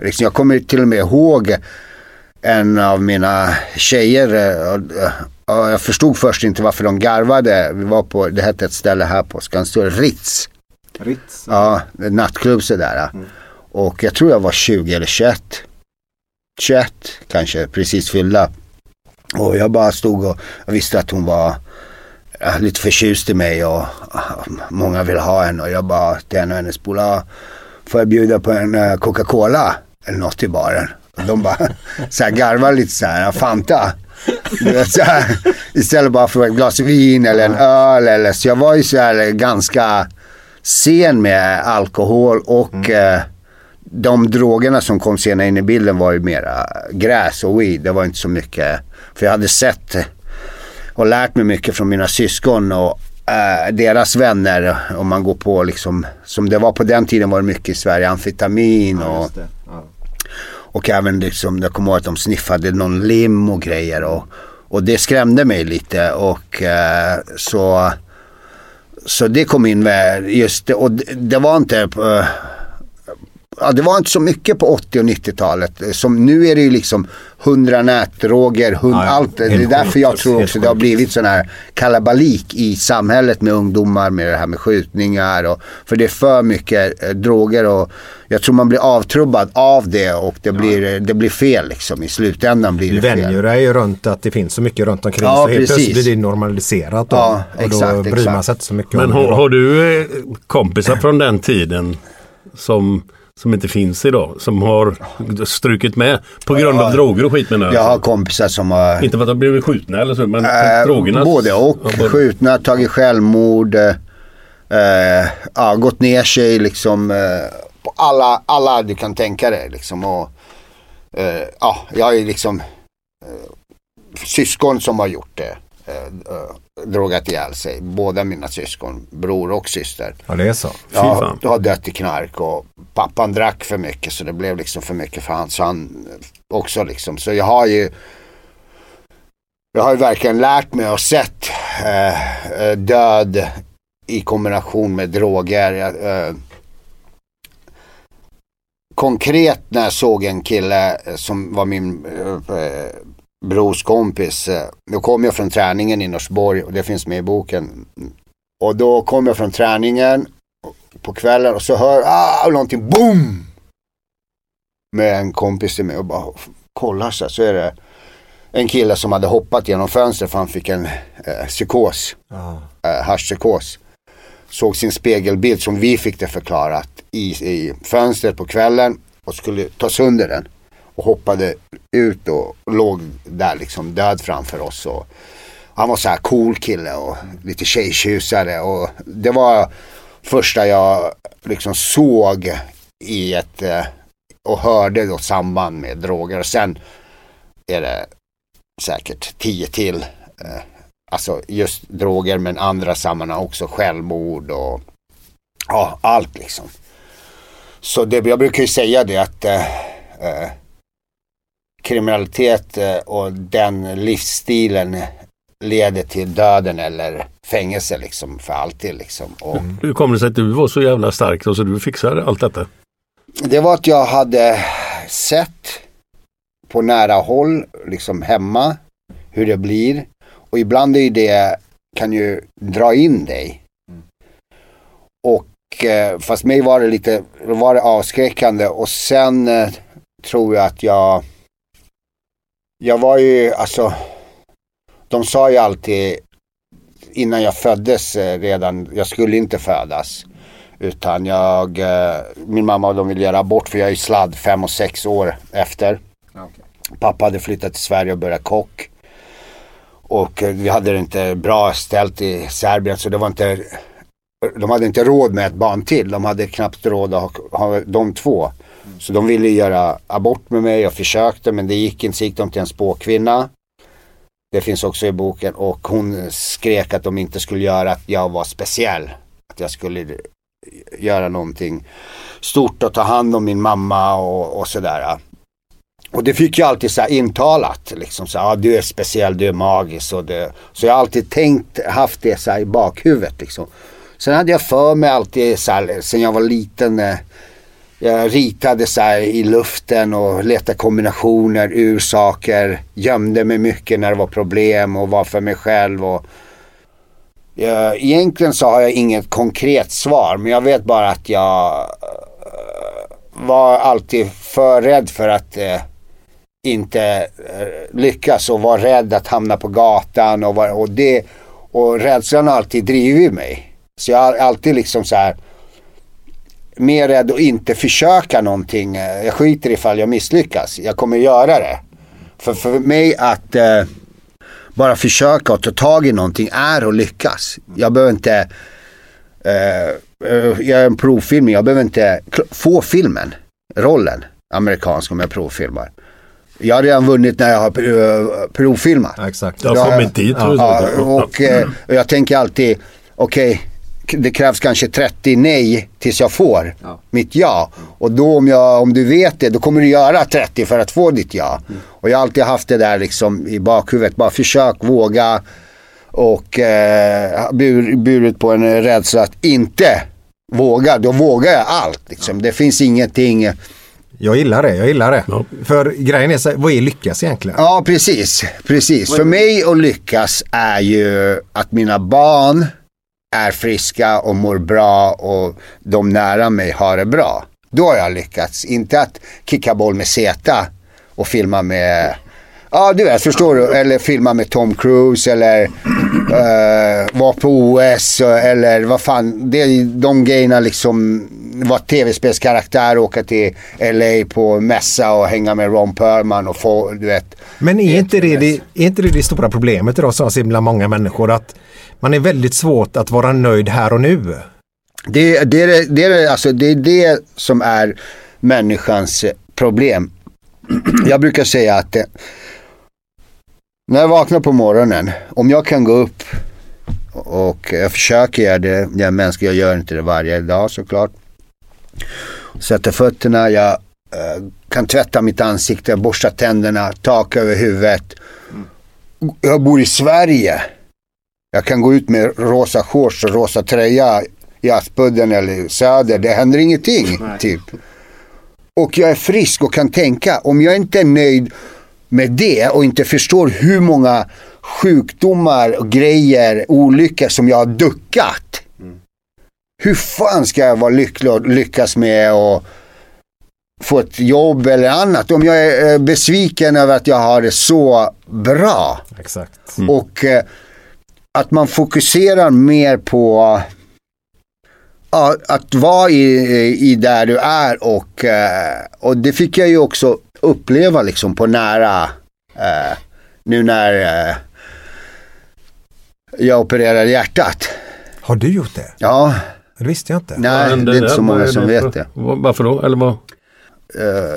Liksom, jag kommer till och med ihåg en av mina tjejer. eh, och, eh, och Jag förstod först inte varför de garvade. Vi var på, det hette ett ställe här på Skanstull, Ritz. Ritz. Ja, en nattklubb sådär. Och jag tror jag var 20 eller 21. 21 kanske, precis fyllda. Och jag bara stod och jag visste att hon var lite förtjust i mig och många vill ha en och jag bara till en av hennes polare, får jag bjuda på en eh, Coca-Cola eller något i baren? Och de bara så här garvar lite så här, Fanta. Så här, istället bara för ett glas vin eller en öl eller så jag var ju så här ganska sen med alkohol och eh, de drogerna som kom senare in i bilden var ju mera gräs och weed. Det var inte så mycket. För jag hade sett och lärt mig mycket från mina syskon och eh, deras vänner. Om man går på liksom, som det var på den tiden var det mycket i Sverige, amfetamin och, och även liksom, jag kommer ihåg att de sniffade någon lim och grejer och, och det skrämde mig lite och eh, så så det kom in med just det. Och det, det var inte... eh, Ja, det var inte så mycket på 80 och 90-talet. Som nu är det ju liksom 100 nätdroger, 100, Ja, ja. allt. Det är därför jag tror också det har blivit sån här kalabalik i samhället med ungdomar med det här med skjutningar. Och, för det är för mycket eh, droger och jag tror man blir avtrubbad av det och det, blir, det blir fel liksom. I slutändan blir Du det fel. vänjer dig ju runt att det finns så mycket runt omkring. Ja, så helt precis. plötsligt blir det normaliserat. Då, Ja, och exakt, då bryr exakt. man sig inte så mycket Men om har, har du eh, kompisar från den tiden som, som inte finns idag? Som har strukit med på grund av droger och skit menar jag. Jag har kompisar som har Inte för att de blivit skjutna eller så, men Eh, drogerna. Både och. Ja, Skjutna, tagit självmord. Eh, ja, gått ner sig liksom. Eh, på alla, alla du kan tänka dig liksom. Och, ja, jag ju liksom syskon som har gjort det. Eh, eh, drogat ihjäl sig. Båda mina syskon, bror och syster. Ja, det är så. Ja, fan. har dött i knark och pappan drack för mycket så det blev liksom för mycket för han. Så han eh, också liksom. Så jag har ju jag har ju verkligen lärt mig och sett eh, död i kombination med droger. Eh, konkret när jag såg en kille som var min brors kompis. Eh, då kom jag från träningen i Norsborg och det finns med i boken. Och då kom jag från träningen på kvällen och så hör ah, någonting boom! Med en kompis till mig och bara kollar så, här, så är det en kille som hade hoppat genom fönstret för han fick en eh, psykos, Ja. eh, haschpsykos. Såg sin spegelbild som vi fick det förklarat i, i fönstret på kvällen och skulle ta sönder den. Och hoppade ut och låg där liksom död framför oss. Och han var så här cool kille och lite tjejtjusare och det var första jag liksom såg i ett eh, och hörde då samband med droger. Och sen är det säkert tio till. Eh, alltså just droger men andra sammanhang också. Självmord och ja, allt liksom. Så det, jag brukar ju säga det att eh, eh kriminalitet eh, och den livsstilen leder till döden eller fängelse liksom för alltid liksom. Och Hur kommer det sig att du var så jävla stark och så du fixade allt detta? Det var att jag hade sett på nära håll, liksom hemma, hur det blir. Och ibland är ju det, kan ju dra in dig. Och eh, fast mig var det lite, var det avskräckande och sen eh, tror jag att jag, jag var ju alltså, de sa ju alltid innan jag föddes eh, redan, jag skulle inte födas. Utan jag, eh, min mamma och de ville göra abort för jag är sladd fem och sex år efter. Pappa hade flyttat till Sverige och börjat kock. Och eh, vi hade det inte bra ställt i Serbien så det var inte, de hade inte råd med ett barn till. De hade knappt råd att ha, ha de två. Så de ville göra abort med mig, jag försökte men det gick inte, så gick de till en spåkvinna. Det finns också i boken och hon skrek att de inte skulle göra att jag var speciell. Att jag skulle göra någonting stort och ta hand om min mamma och, och sådär. Och det fick jag alltid så här intalat. Liksom så här, ah, du är speciell, du är magisk. Och det, så jag har alltid tänkt, haft det så här i bakhuvudet. Liksom. Sen hade jag för mig alltid, så här, sen jag var liten, eh, jag ritade så här i luften och letade kombinationer ur saker. Gömde mig mycket när det var problem och var för mig själv. Och, jag, egentligen så har jag inget konkret svar men jag vet bara att jag eh, var alltid för rädd för att eh, inte eh, lyckas och var rädd att hamna på gatan och, var, och, det, och rädslan har alltid drivit mig. Så jag har alltid liksom så här mer rädd att inte försöka någonting. Jag skiter ifall jag misslyckas. Jag kommer göra det. För, för mig att eh, bara försöka och ta tag i någonting är att lyckas. Jag behöver inte eh, eh, jag är en provfilm, jag behöver inte få filmen, rollen, amerikansk om jag provfilmar. Jag har redan vunnit när jag har provfilmat. exakt. Du har kommit dit. Ja, ja, och eh, och jag tänker alltid, okej, k- det krävs kanske 30 nej tills jag får mitt ja. Och då om, jag, om du vet det, då kommer du göra 30 för att få ditt ja. Och jag har alltid haft det där liksom i bakhuvudet, bara försök, våga. och eh, bur, burit på en rädsla att inte våga. Då vågar jag allt. Liksom. Det finns ingenting. Jag gillar det, jag gillar det. För grejen är så, vad är lyckas egentligen? Ja, precis. precis. För mig att lyckas är ju att mina barn är friska och mår bra och de nära mig har det bra. Då har jag lyckats. Inte att kicka boll med Zeta och filma med Ja, du vet, förstår du? Eller filma med Tom Cruise eller uh, vara på OS eller vad fan. Det, de grejerna liksom, vara tv-spelskaraktär, åka till LA på mässa och hänga med Ron Perlman och få, du vet. Men är inte det det, är inte det, det stora problemet idag som ser bland många människor? Att man är väldigt svårt att vara nöjd här och nu. Det, det, det, det, alltså, det är det som är människans problem. Jag brukar säga att eh, när jag vaknar på morgonen, om jag kan gå upp och jag försöker göra det, jag är mänsklig, jag gör inte det varje dag såklart. Sätter fötterna, jag eh, kan tvätta mitt ansikte, borsta tänderna, tak över huvudet. Jag bor i Sverige. Jag kan gå ut med rosa shorts och rosa tröja i Aspudden eller Söder. Det händer ingenting. Typ. Och jag är frisk och kan tänka. Om jag inte är nöjd med det och inte förstår hur många sjukdomar och grejer, olyckor som jag har duckat. Hur fan ska jag vara lycklig och lyckas med att få ett jobb eller annat. Om jag är eh, besviken över att jag har det så bra. Exakt. Mm. Och eh, att man fokuserar mer på ja, att vara i, i där du är och, eh, och det fick jag ju också uppleva liksom på nära eh, nu när eh, jag opererade hjärtat. Har du gjort det? Ja. Det visste jag inte. Nej, det är inte så många som vet det. Varför då? Eller vad?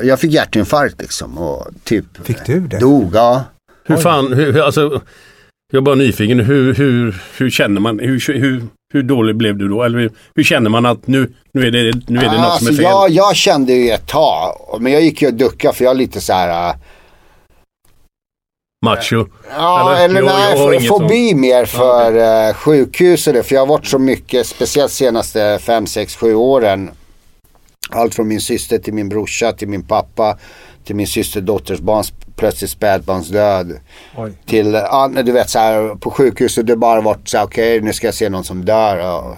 Jag fick hjärtinfarkt liksom och typ Fick du det? dog. Ja. Hur fan, hur, alltså, jag är bara nyfiken. Hur, hur, hur känner man? Hur, hur, hur dålig blev du då? Eller hur, hur känner man att nu, nu är det, nu är det något som är Alltså, fel? jag, jag kände ju ett tag, men jag gick ju och duckade för jag är lite så här. uh, Macho? Ja, eller, Jag- jag nej, inget fobi sånt. mer för eh, sjukhus och det. För jag har varit så mycket, speciellt senaste 5, 6, 7 åren. Allt från min syster till min brorsa till min pappa. Till min syster dotters barns plötsligt spädbarnsdöd. Oj. Till, ja, du vet så här på sjukhus och det bara varit så här, okej nu ska jag se någon som dör. Och,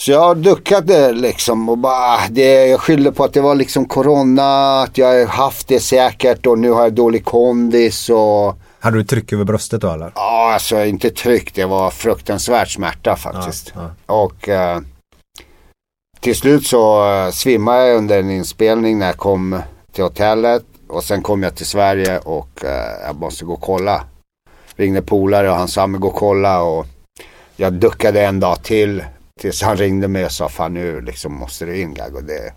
så jag duckade liksom och bara, det, jag skyllde på att det var liksom corona, att jag har haft det säkert och nu har jag dålig kondis och Hade du tryck över bröstet då eller? Ja, alltså inte tryck. Det var fruktansvärt smärta faktiskt. Och eh, till slut så eh, svimmade jag under en inspelning när jag kom till hotellet. Och sen kom jag till Sverige och eh, jag måste gå och kolla. Ringde polare och han sa, men gå och kolla. Och jag duckade en dag till. Tills han ringde mig och sa, fan nu liksom måste du in Gaggo. Det är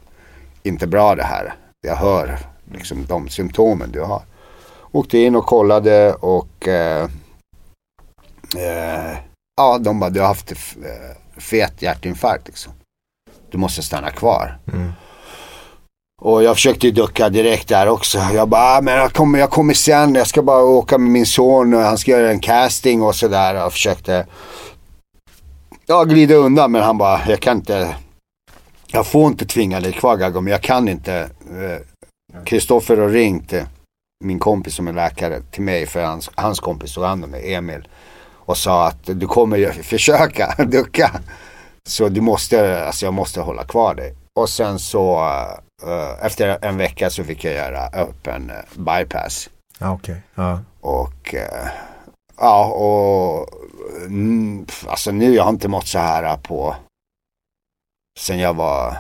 inte bra det här. Jag hör liksom de symptomen du har. Åkte in och kollade och eh, eh, ja, de bara, du har haft f- eh, fet hjärtinfarkt liksom. Du måste stanna kvar. Mm. Och jag försökte ju ducka direkt där också. Jag bara, ah, men jag kommer, jag kommer sen. Jag ska bara åka med min son och han ska göra en casting och sådär. Jag försökte ja, glida undan men han bara, jag kan inte. Jag får inte tvinga dig kvar Gaggo, men jag kan inte. Eh, Kristoffer har ringt eh, min kompis som är läkare till mig för hans, hans kompis tog hand om mig, Emil. Och sa att du kommer försöka ducka. Så du måste, alltså jag måste hålla kvar dig. Och sen så efter en vecka så fick jag göra öppen eh, bypass. Ja, okej. Ja. Och eh, ja, och mm, alltså nu jag har inte mått så här på sen jag var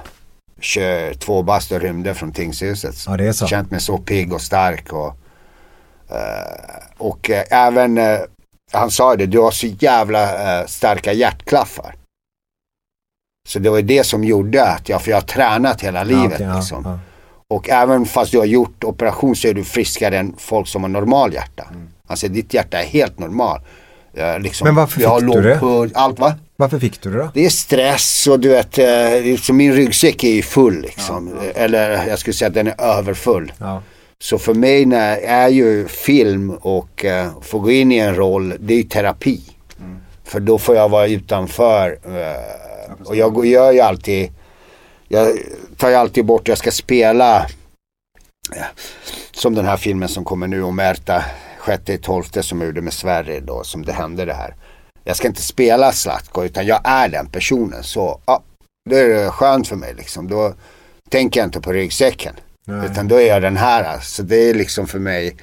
22 bast och rymde från tingshuset. Ja, det är så. Känt mig så pigg och stark och eh, och eh, även eh, han sa det, du har så jävla eh, starka hjärtklaffar. Så det var det som gjorde att jag, för jag har tränat hela livet ja, liksom. ja. Och även fast du har gjort operation så är du friskare än folk som har normal hjärta. Alltså ditt hjärta är helt normal. Eh, liksom, Men varför fick du det? puls, Allt va? Varför fick du det då? Det är stress och du vet, eh, liksom min ryggsäck är ju full liksom. Eller jag skulle säga att den är överfull. Ja. Så för mig när, är ju film och uh, få gå in i en roll, det är ju terapi. För då får jag vara utanför. Uh, och jag gör ju alltid, jag tar ju alltid bort, jag ska spela. Som den här filmen som kommer nu om Erta, sjätte i tolfte som jag gjorde med Sverige då, som det hände det här. Jag ska inte spela Zlatko utan jag är den personen. Så ja, då är det skönt för mig liksom. Då tänker jag inte på ryggsäcken. Nej. Utan då är jag den här. Så det är liksom för mig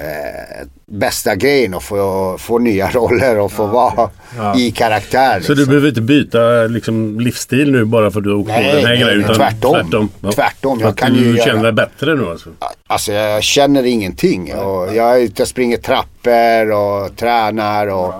eh, bästa grejen att få, få nya roller och få vara Ja. i karaktär. Så du behöver inte byta liksom, livsstil nu bara för att du har åkt på Nej, den här nej, grejen? nej, Utan tvärtom. Tvärtom, ja. Tvärtom, jag kan du ju känner göra- dig bättre nu alltså? Alltså jag känner ingenting. Och jag är ute och springer trappor och tränar. Och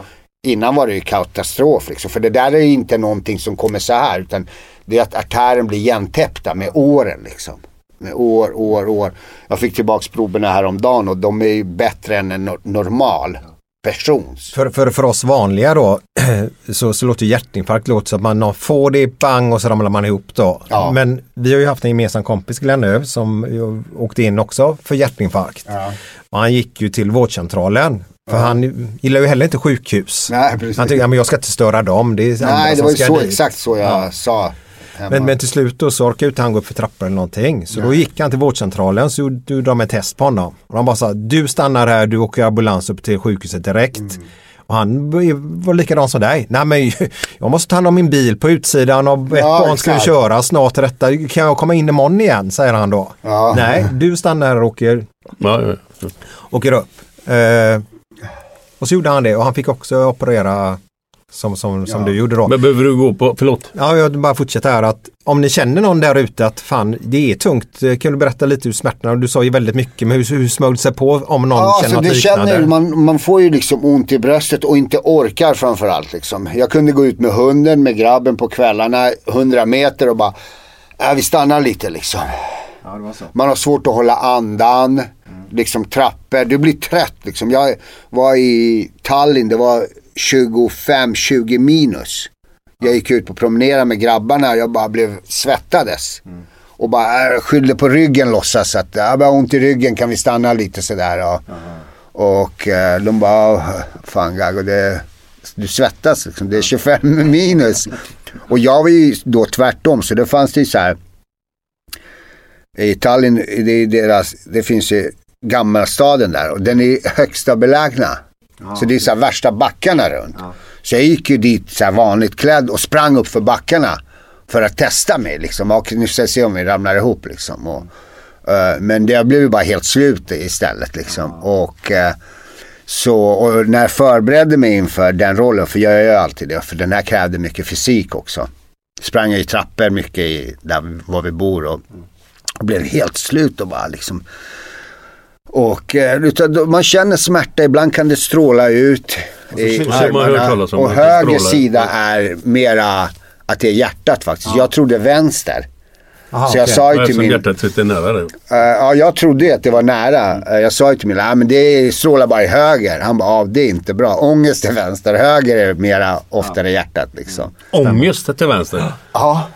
Innan var det ju katastrof liksom. För det där är ju inte någonting som kommer så här. Utan det är att artären blir igentäppta med åren liksom. Med år, år, år. Jag fick tillbaks proverna häromdagen och de är ju bättre än en no- normal persons. För, för, för oss vanliga då så, så låter hjärtinfarkt låter så att man får det bang och så ramlar man ihop då. Ja. Men vi har ju haft en gemensam kompis Glenn Öv som åkte in också för hjärtinfarkt. Och han gick ju till vårdcentralen. För han gillar ju heller inte sjukhus. Nej. Han tyckte att jag ska inte störa dem. Det är Nej, det som var ju så dit. exakt så jag Ja. sa. Men, men till slut då så orkade inte han gå upp för trappor eller någonting. Så då gick han till vårdcentralen så gjorde gjorde de ett test på honom. Och de bara sa du stannar här, du åker ambulans upp till sjukhuset direkt. Mm. Och han var likadan som dig. Nej men jag måste ta hand om min bil på utsidan och ett Ja, barn ska köra snart till detta. Kan jag komma in imorgon igen? Säger han då. Ja. Nej, du stannar här och åker, Ja, ja, ja. åker upp. Eh, och så gjorde han det och han fick också operera som, som, som Ja. du gjorde då. Men behöver du gå på, förlåt? Ja, jag bara fortsätta här att om ni känner någon där ute att fan det är tungt. Kan du berätta lite hur smärtorna, du sa ju väldigt mycket, men hur, hur smög det sig på om någon Ja, känner alltså något det liknande? känner, man, man får ju liksom ont i bröstet och inte orkar framförallt. Liksom. Jag kunde gå ut med hunden, med grabben på kvällarna, 100 meter och bara, äh, vi stannar lite liksom. Man har svårt att hålla andan, liksom trappor, du blir trött liksom. Jag var i Tallinn, det var 25-20 minus. Jag gick ut på promenera med grabbarna, och jag bara blev svettades. Och bara äh, skyllde på ryggen låtsas att äh, jag har ont i ryggen, kan vi stanna lite sådär. Och, och de bara, fan Gago, det, du svettas liksom, det är 25 minus. Och jag var ju då tvärtom, så det fanns det ju så här. I Tallinn, det, är deras, det finns ju gamla staden där och den är högsta belägna. Så det är så värsta backarna runt. Så jag gick ju dit så vanligt klädd och sprang upp för backarna. För att testa mig liksom. Och nu ska jag se om vi ramlar ihop liksom. Och, eh, men det blev ju bara helt slut istället liksom. Och eh, så och när jag förberedde mig inför den rollen, för jag gör ju alltid det, för den här krävde mycket fysik också. Sprang jag i trappor mycket i, där var vi bor och, och blev helt slut och bara liksom och eh, man känner smärta, ibland kan det stråla ut i så- så man har hört talas om Och höger sida är mera att det är hjärtat faktiskt. Jag trodde vänster. Aha, så jag okej. sa ju till min... hjärtat sitter nära dig. Eh, ja, jag trodde att det var nära. Eh, jag sa ju till min, ah, men det strålar bara i höger. Han bara, ah, det är inte bra. Ångest är vänster, höger är mera oftare hjärtat liksom. Ångest till vänster. Ja,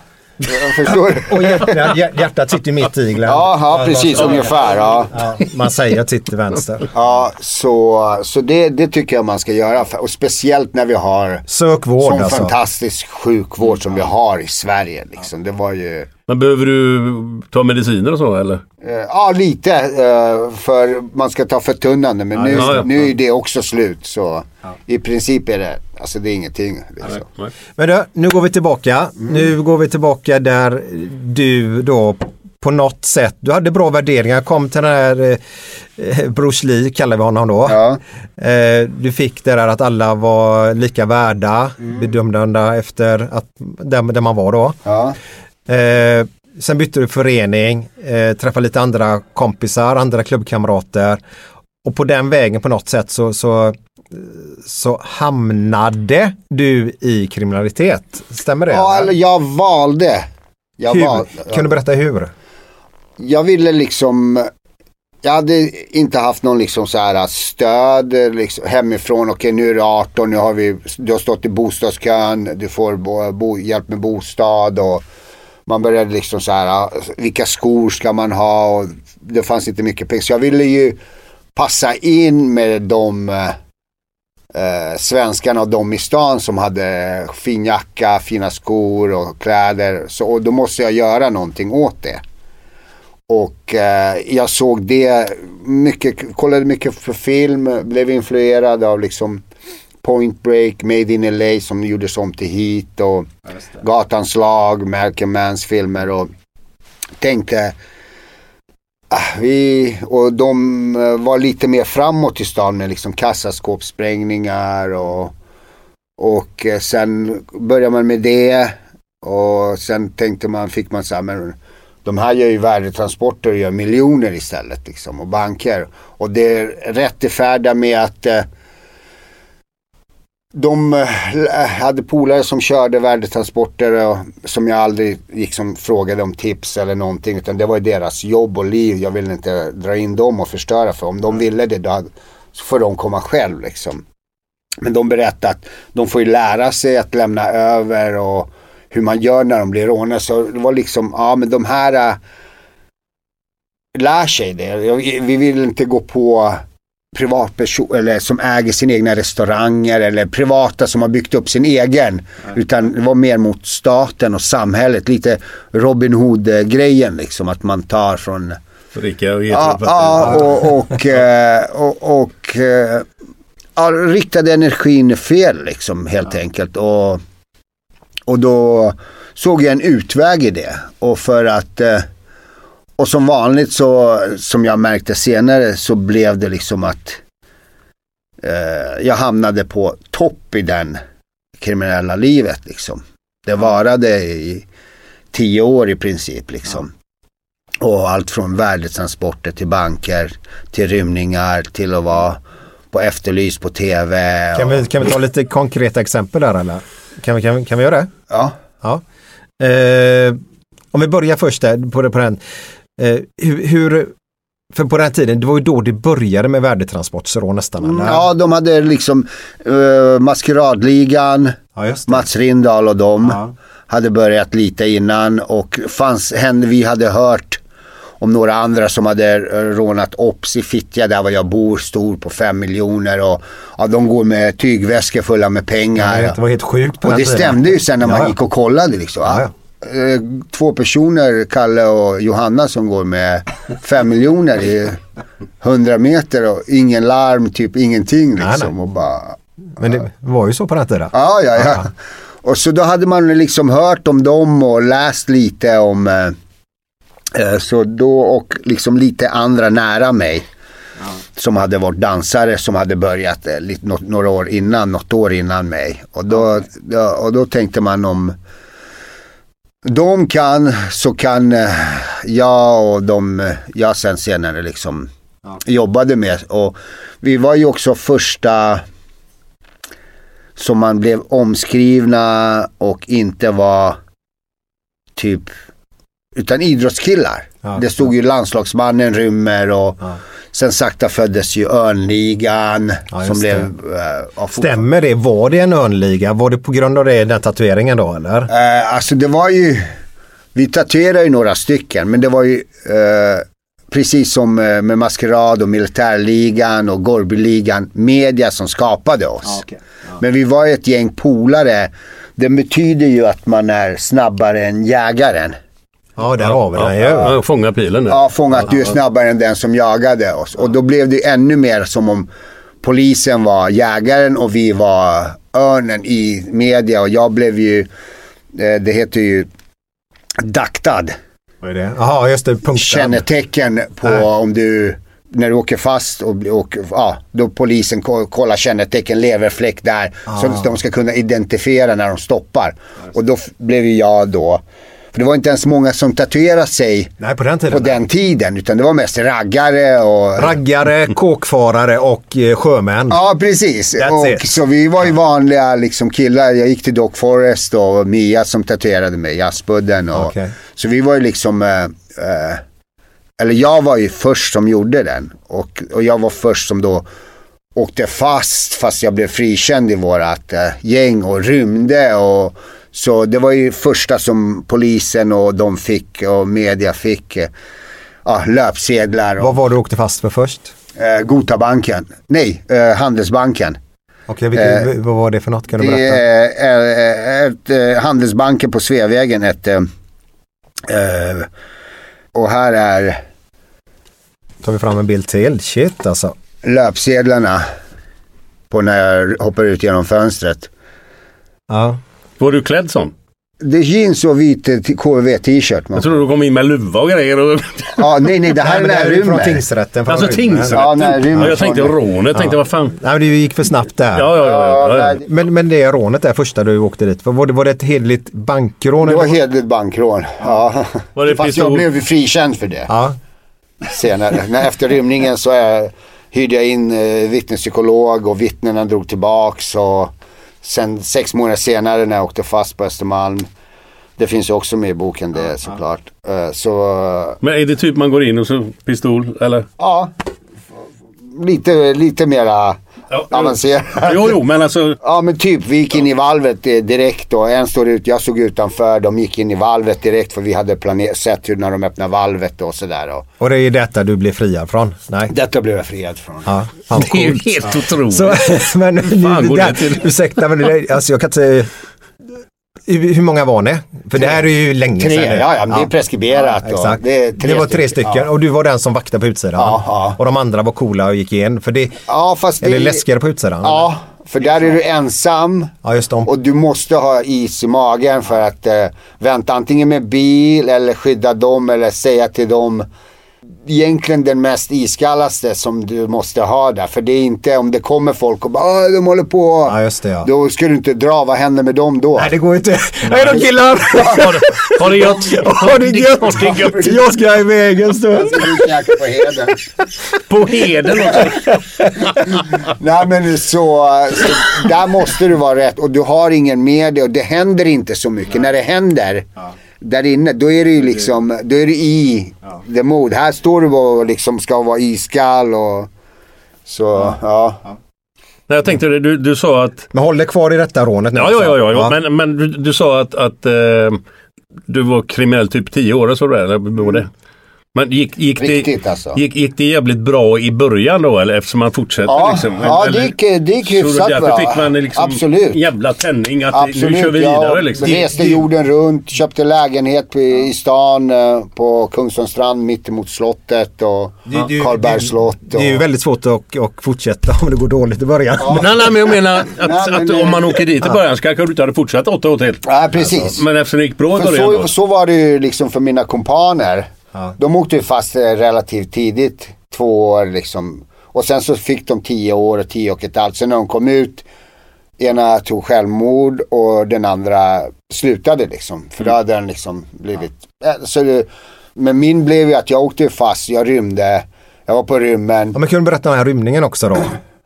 jag förstår. Och hjärtat, hjär- hjärtat sitter mitt i Glenn. ja, ja, precis ungefär. Ja. Ja, man säger att det sitter vänster. Ja, så, så det, det tycker jag man ska göra. Och speciellt när vi har Sök vård sån alltså. fantastisk sjukvård som vi har i Sverige. Liksom. Det var ju... Men behöver du ta mediciner och så eller? Eh, Ja, lite. eh, För man ska ta förtunnande. Men nu, ja, ja. nu är det också slut. Så i princip är det, alltså det är ingenting. Det är så. Men du, nu går vi tillbaka. Nu går vi tillbaka där du då på något sätt, du hade bra värderingar, kom till den här eh, Bruce Lee kallar vi honom då. Ja. Eh, du fick det där att alla var lika värda, bedömda efter att, där, där man var då. Ja. Eh, sen bytte du förening, eh, träffade lite andra kompisar, andra klubbkamrater. Och på den vägen på något sätt så, så, så hamnade du i kriminalitet. Stämmer det? Ja, eller jag valde. Jag, hur? val, Kan du berätta hur? jag ville liksom, jag hade inte haft någon liksom så här stöd liksom, hemifrån. Okej nu är du 18, nu har vi, du har stått i bostadskön, du får bo, bo, hjälp med bostad och man började liksom så här, vilka skor ska man ha? Och det fanns inte mycket pengar. Så jag ville ju passa in med de eh, eh, svenskarna och de i stan som hade fin jacka, fina skor och kläder. Så, och då måste jag göra någonting åt det. Och eh, jag såg det mycket, kollade mycket för film, blev influerad av liksom Point Break, Made in LA som gjordes om till Heat och Gatans lag, Malcolm Mans filmer och tänkte ah, vi, och de eh, var lite mer framåt i stan med liksom kassaskåpssprängningar och, och eh, sen började man med det och sen tänkte man, fick man så här, men de här gör ju värdetransporter och gör miljoner istället liksom och banker. Och det är rätt i färda med att eh, de eh, hade polare som körde värdetransporter och som jag aldrig liksom frågade om tips eller någonting. Utan det var ju deras jobb och liv. Jag ville inte dra in dem och förstöra för om de ville det då så får de komma själv liksom. Men de berättade att de får ju lära sig att lämna över och hur man gör när de blir rånade. Så det var liksom, ja men de här äh, lär sig det. Vi vill inte gå på privatperson eller som äger sina egna restauranger eller privata som har byggt upp sin egen. Nej. Utan det var mer mot staten och samhället. Lite Robin Hood-grejen liksom. Att man tar från Rika och ja, ja, och, och, eh, och, och eh, ja, riktade energin fel liksom helt ja. enkelt. Och, och då såg jag en utväg i det. Och för att eh, och som vanligt så, som jag märkte senare, så blev det liksom att eh, jag hamnade på topp i den kriminella livet liksom. Det varade i tio år i princip liksom. Och allt från värdetransporter till banker, till rymningar, till att vara på Efterlys på tv. Kan, vi, kan vi ta lite konkreta exempel där eller? Kan vi, kan, vi, kan vi göra det? Ja. ja. Eh, om vi börjar först där, på, på den. Eh, hur, hur, för på den tiden, det var ju då det började med värdetransportrån nästan. Mm, ja, de hade liksom uh, Maskeradligan, ja, Mats Rindahl och de ja. hade börjat lite innan och fanns, hände, vi hade hört om några andra som hade eh, rånat Ops i Fittja där var jag bor, stor på fem miljoner och ja, de går med tygväskor fulla med pengar. Ja, det var helt sjukt på Och det stämde ju sen när man gick och kollade liksom. Eh, två personer, Kalle och Johanna, som går med fem miljoner i hundra meter och ingen larm, typ ingenting liksom. Nej, nej. Och bara, Men det var ju så på den tiden. Ja, ja, ja. Och så då hade man liksom hört om dem och läst lite om eh, eh så då och liksom lite andra nära mig. Ja. Som hade varit dansare som hade börjat eh, lite, några år innan, något år innan mig. Och då, ja, och då tänkte man om de kan så kan eh, jag och de eh, jag sen senare liksom ja. jobbade med. Och vi var ju också första som man blev omskrivna och inte var typ utan idrottskillar. Ja, det stod ju landslagsmannen rymmer och ja. sen sakta föddes ju Örnligan. Ja, som blev, äh, Stämmer det? Var det en Örnliga? Var det på grund av det, den tatueringen då eller? Äh, alltså det var ju, vi tatuerade ju några stycken men det var ju äh, precis som med Maskerad och Militärligan och Gorbyligan, media som skapade oss. Okay. Men vi var ju ett gäng polare. Det betyder ju att man är snabbare än jägaren. Ja, där har vi den ju. Ja, fånga pilen där. Ja, fånga att du är snabbare än den som jagade oss. Och då blev det ännu mer som om polisen var jägaren och vi var örnen i media. Och jag blev ju, eh, det heter ju daktad. Vad är det? Jaha, just det. Punkten. Kännetecken på Nej. om du när du åker fast och, och ja, då polisen kollar kännetecken, leverfläck där. Ah. Så de ska kunna identifiera när de stoppar. Och då blev jag då för det var inte ens många som tatuerade sig Nej, på, den tiden, på den tiden. Utan det var mest raggare och... Raggare, kåkfarare och eh, sjömän. Ja, precis. och, så vi var ju vanliga liksom, killar. Jag gick till Doc Forest och Mia som tatuerade mig, jazzbudden. Och, okay. Så vi var ju liksom... Eh, eh, eller jag var ju först som gjorde den. Och, och jag var först som då åkte fast fast jag blev frikänd i vårat äh, gäng och rymde och Så det var ju första som polisen och de fick och media fick. eh, Ja, löpsedlar. Och, Vad var det du åkte fast för först? eh, Gotabanken. Nej, eh, Handelsbanken. Okej, vilket- Eh, vad var det för något? Kan du Det berätta? är, är, ett, eh, Handelsbanken på Sveavägen. Ett, eh, eh, och här är Tar vi fram en bild till. Shit alltså. löpsedlarna på när jag hoppar ut genom fönstret. Ja. Var du klädd som? Det är jeans och vit eh, t- KV-t-shirt. man. Jag trodde du kom in med luva och grejer. Och... Ja, nej, nej, det här när är ju från tingsrätten. från Alltså tingsrätten? Ja, Ja, jag tänkte rånet. Jag tänkte vad fan. Nej, men det gick för snabbt där. Ja, ja, ja. ja, ja. nej, Men, men det rånet där första du åkte dit, var det, var det ett hederligt bankrån? Det var eller? hederligt bankrån. Ja. Var det Fast pistol? jag blev frikänd för det Ja. senare. När efter rymningen så är, hyrde jag in eh, vittnespsykolog och vittnena drog tillbaks. Och sen sex månader senare när jag åkte fast på Östermalm. Det finns ju också med i boken det såklart. Eh, så Men är det typ man går in och så pistol eller? ja, lite, lite mera avancerat. Jo, jo, men alltså. Ja men typ, vi gick in i valvet eh, direkt och en står ut, jag såg utanför, de gick in i valvet direkt för vi hade planer- sett hur när de öppnar valvet och sådär. Och Och det är detta du blev friad från? Nej. detta blev jag friad från. Ja, fan Det är ju helt otroligt. Så, men fan det det där, ursäkta men det, alltså jag kan inte hur många var ni? För det här är ju länge Tre, sedan. ja, ja, det är preskriberat exakt. det det, tre var tre stycken, ja. och du var den som vaktade på utsidan. Ja, ja. Och de andra var coola och gick in. För det, Ja fast är det läskigare på utsidan? Ja, för där är du ensam Ja, och du måste ha is i magen för att eh, vänta antingen med bil eller skydda dem eller säga till dem egentligen den mest iskallaste som du måste ha där. För det är inte om det kommer folk och bara "Åh, de håller på. Ja, just det ja. Då ska du inte dra, vad händer med dem då? Nej, det går inte. Hej då killar! Ha det- gött. Ha det gött! Ha det gött. Jag ska iväg en stund. Alltså, du käkar på heden. På heden också. Nej men så, så där måste du vara rätt och du har ingen med dig och det händer inte så mycket. När det händer där inne då är du ju liksom, då är du i the mood. Här står du och liksom ska vara iskall och så, ja. Nej, jag tänkte det, du, du sa att... Men håll dig kvar i detta rånet nu. Ja, ja, ja, ja, Men, men du, du sa att, att eh, du var kriminell typ 10 år, så det, eller det? Men gick, gick, Riktigt det, alltså. gick, gick det jävligt bra i början då eller eftersom man fortsätter? Ja, liksom, ja det eller- gick, det gick så hyfsat därför bra. fick man liksom Absolut. jävla tändning att nu Absolut, kör vi vidare jag liksom. reste jorden runt, köpte lägenhet på, i stan eh, på Kungstrandsstrand mittemot slottet och Det- det- Karlbergs slott. Det är ju Och, väldigt svårt att, att fortsätta om det går dåligt i början. Nej, nej, men jag menar att, Nej, men att det- om man åker dit i början så kanske du inte hade fortsatt åtta år till. ja, precis. Men eftersom det gick bra i början så, då. så var det ju liksom för mina kompaner. De åkte ju fast eh, relativt tidigt, två år liksom. Och sen så fick de tio år och tio och ett halvt. Sen när de kom ut, ena tog självmord och den andra slutade liksom. För då hade den liksom blivit, eh, så det, men min blev ju att jag åkte fast, jag rymde, jag var på rymmen. Ja, men kan du berätta om den här rymningen också då?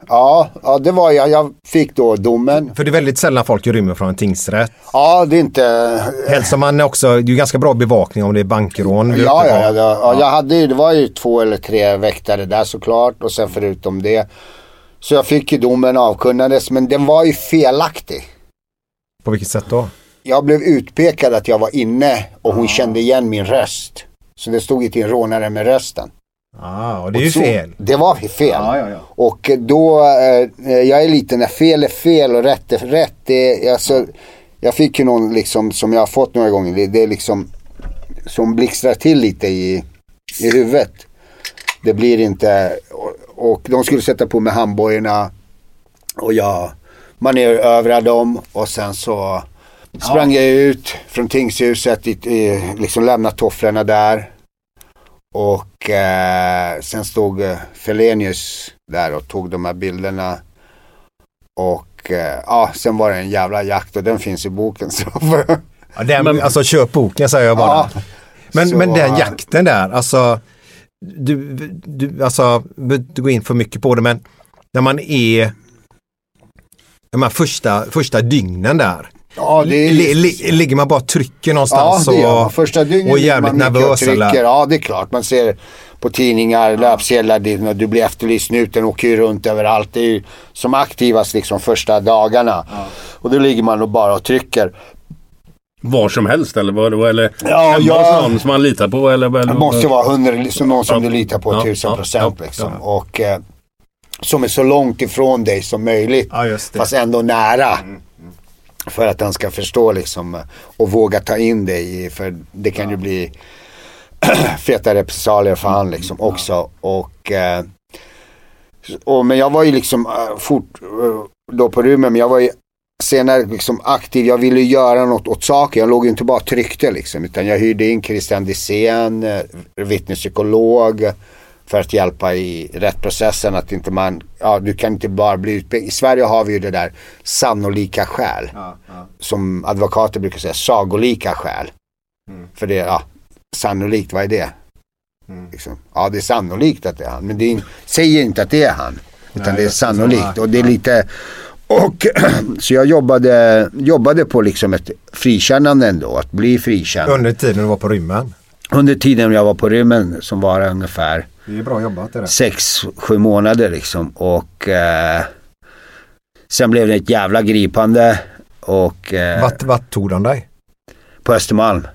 Ja, ja det var jag, jag fick då domen. För det är väldigt sällan folk rymmer från en tingsrätt. Ja, det är inte, Helst som man också, det är ju ganska bra bevakning om det är bankrån. Ja, ja, ja, ja, ja. Jag hade det var ju två eller tre väktare där såklart och sen förutom det. Så jag fick ju domen avkunnades men den var ju felaktig. På vilket sätt då? Jag blev utpekad att jag var inne och hon kände igen min röst. Så det stod ju till en rånare med rösten. Ah, och det är ju Och så- fel. Det var fel. Och då, eh, jag är lite när fel är fel och rätt är rätt. Det, är- alltså, jag fick ju någon liksom som jag har fått några gånger. Det, det är liksom som blixtrar till lite i, i huvudet. Det blir inte, och, och de skulle sätta på mig handbojorna och jag manövrade dem och sen så sprang jag ut från tingshuset, i, i, liksom lämnade tofflorna där. Och eh, sen stod eh, Felenius där och tog de här bilderna. Och eh, ja, sen var det en jävla jakt och den finns i boken. Så Ja, den, alltså köp boken säger jag bara. Ja, men, så- men den jakten där, alltså. Du, du, alltså, du går in för mycket på det men när man är de här första, första dygnen där. Ja, det är- li, li, ligger man bara och trycker Ja, någonstans det gör man. och, Första dygnet och ligger jävligt man och nervös trycker. eller? Ja, det är klart. Man ser på tidningar, löpsedlar, och du blir efterlyst. Snuten åker ju runt överallt. Det är ju som aktivast liksom första dagarna. Och då ligger man och bara och trycker. var som helst eller? Var eller Ja, jag- någon som man litar på? Eller, eller, Det måste vara 100, så någon som Ja. du litar på Ja, tusen ja, procent ja, liksom. Och eh, som är så långt ifrån dig som möjligt. Ja, just det. Fast ändå nära. För att han ska förstå liksom eh, och våga ta in dig i, för det kan ju bli feta repressalier för han liksom också. Och, eh, och men jag var ju liksom eh, fort då på rummen, men jag var ju senare liksom aktiv. Jag ville göra något åt saken. Jag låg ju inte bara och tryckte liksom. Utan jag hyrde in Christian Dissén, vittnespsykolog. För att hjälpa i rättprocessen. Att inte man, ja du kan inte bara bli utpekad. I Sverige har vi ju det där sannolika skäl. Som advokater brukar säga, sagolika skäl. För det, ja, sannolikt, vad är det? Liksom. Ja, det är sannolikt att det är han. Men det är, säger inte att det är han. Utan Nej, det är sannolikt. Och det är lite... Och så jag jobbade, jobbade på liksom ett frikännande ändå. Att bli frikänd. Under tiden du var på rymmen. Under tiden jag var på rymmen som var ungefär Det är bra jobbat det där. sex, sju månader liksom. Och eh, sen blev det ett jävla gripande. Och eh, Vart, vart tog de dig? på Östermalm.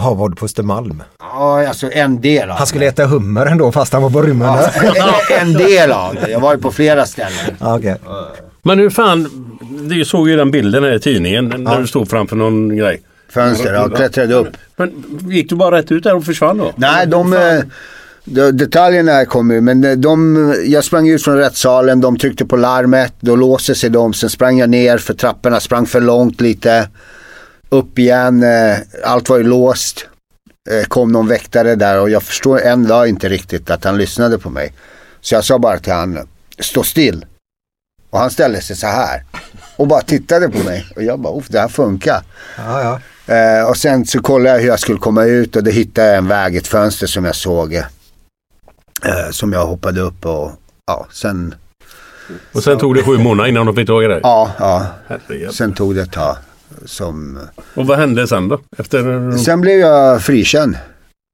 Jaha, var du på Östermalm? Ja, alltså en del av Han skulle äta hummer ändå fast han var på rymmen. Ja, en del av det. Jag var ju på flera ställen. Ja, okej. Men hur fan, du såg ju den bilden här i tidningen när du stod framför någon grej. Fönster, ja, klättrade upp. Men gick du bara rätt ut där och försvann då? Nej, de, eh, de detaljerna kommer men de, de, jag sprang ut från rättssalen, de tryckte på larmet, då låste sig de, sen sprang jag ner för trapporna, sprang för långt lite, upp igen, eh, allt var ju låst. Eh, kom någon väktare där och jag förstår en dag inte riktigt att han lyssnade på mig. Så jag sa bara till han, stå still. Och han ställde sig så här och bara tittade på mig och jag bara, "Uff, det här funkar. Ja, ja. Eh, och sen så kollade jag hur jag skulle komma ut och då hittade jag en väg, ett fönster som jag såg. Eh, som jag hoppade upp och ja, sen, Och sen tog det sju månader innan de fick tag i dig? ja, ja. Sen tog det ett tag. Som, Och vad hände sen då? Efter... sen blev jag frikänd.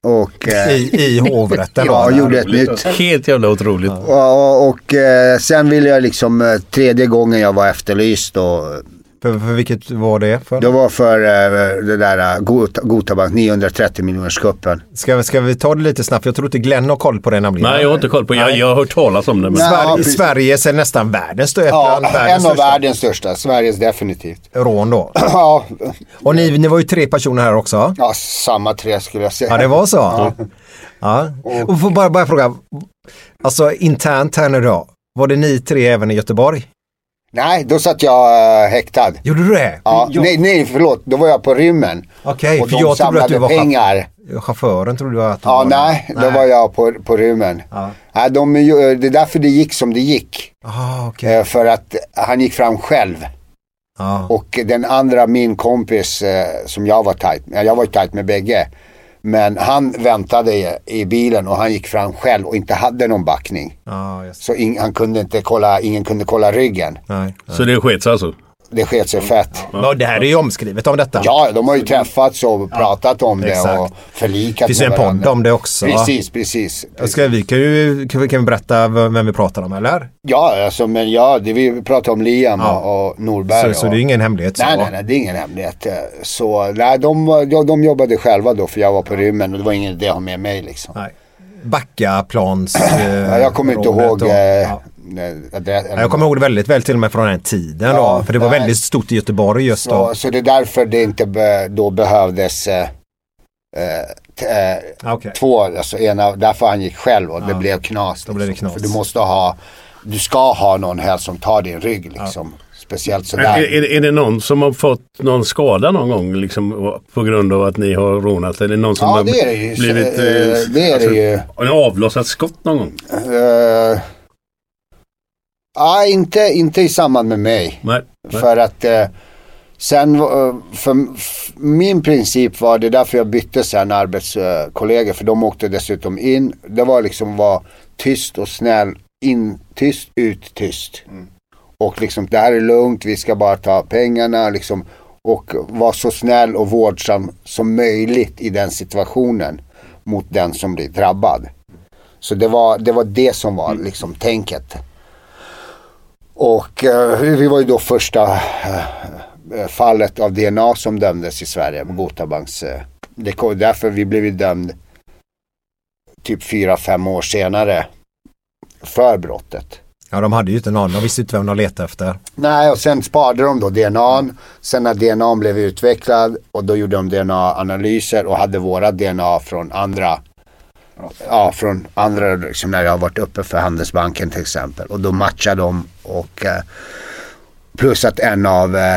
Och, eh, I, I hovrätten ja, eller? gjorde ett nytt. Helt jävla otroligt. Och, och eh, sen ville jag liksom, eh, tredje gången jag var efterlyst och För, för vilket var det? För? det var för eh, det där uh, Gotabank 930 miljoners kuppen. Ska, vi- ska vi ta det lite snabbt? Jag tror inte Glenn har koll på det nämligen. Nej, jag har inte koll på jag, jag har hört talas om det. Men... Sverige, Ja, precis. Sverige är nästan världens största. Ja, världens en av största världens största, Sveriges definitivt. rån då. Ja, Och ni, ni var ju tre personer här också. ja, samma tre skulle jag säga. Ja, det var så. Ja. Och får bara, bara fråga, alltså internt här nu då, var det ni tre även i Göteborg? Nej, då satt jag äh, häktad. Gjorde du det? Ja, jag, nej, nej, förlåt. Då var jag på rymmen. Okej, och för jag trodde att du var pengar. chauffören. Trodde du att du Ja, var nej, då var jag på, på rymmen. Ja. Nej, de, det är därför det gick som det gick. Ah, okej. Eh, För att han gick fram själv. Ja. Och den andra, min kompis eh, som jag var tajt med, jag var tajt med bägge. Men han väntade i, i bilen och han gick fram själv och inte hade någon backning. Just Så ing, han kunde inte kolla, ingen kunde kolla ryggen. Nej. Så det sket sig alltså? Det sket sig fett. Ja, det här är ju omskrivet om detta. Ja, de har ju träffats och pratat om det exakt. och förlikat Det finns ju en med podd varandra. om det också. Precis, precis. Jag Ska, vi kan, ju, kan, vi, kan vi berätta vem vi pratar om eller? Ja, alltså, men ja, det vi pratar om Liam Ja. och, och Norberg. Så, så det är ingen hemlighet så. Nej, nej, nej, det är ingen hemlighet. Så nej, de, de, de jobbade själva då för jag var på rymmen och det var ingen idé att ha med mig liksom. Nej. Backaplans... Ja, jag kommer inte rånet ihåg. och- eh, ja. Ja, Jag kommer ihåg det väldigt väl till och med från den tiden Ja, då. För det var nej. väldigt stort i Göteborg just då. så, så det är därför det inte be, då behövdes eh, eh, t- eh, Okej. två, alltså ena, därför han gick själv och det Ja. blev knas. Då blev det liksom. knas. För du måste ha, du ska ha någon här som tar din rygg liksom. Speciellt Men sådär. Är, är, är det någon som har fått någon skada någon gång liksom, på grund av att ni har rånat? Eller någon som Ja, har det är det ju. blivit... Så, eh, det är det ju. Har ni avlossat skott någon gång? Uh, ja, inte, inte i samband med mig. Nej. nej. För att eh, sen, eh, för, f- min princip var, det är därför jag bytte sen arbetskollegor, för de åkte dessutom in. Det var liksom vara tyst och snäll, in tyst, ut tyst. Och liksom, det här är lugnt, vi ska bara ta pengarna liksom. Och vara så snäll och vårdsam som möjligt i den situationen mot den som blir drabbad. Så det var det, var det som var liksom tänket. Och eh, vi var ju då första, eh, fallet av DNA som dömdes i Sverige med Gotabanks. eh, Det kom, därför vi blev dömd typ fyra fem år senare för brottet. Ja, de hade ju inte någon. De visste inte vem de letade efter. Nej, och sen sparade de då DNA. Sen när DNA blev utvecklad och då gjorde de DNA-analyser och hade våra DNA från andra Ja, från andra liksom när jag har varit uppe för Handelsbanken till exempel. Och då matchade de och eh, plus att en av eh,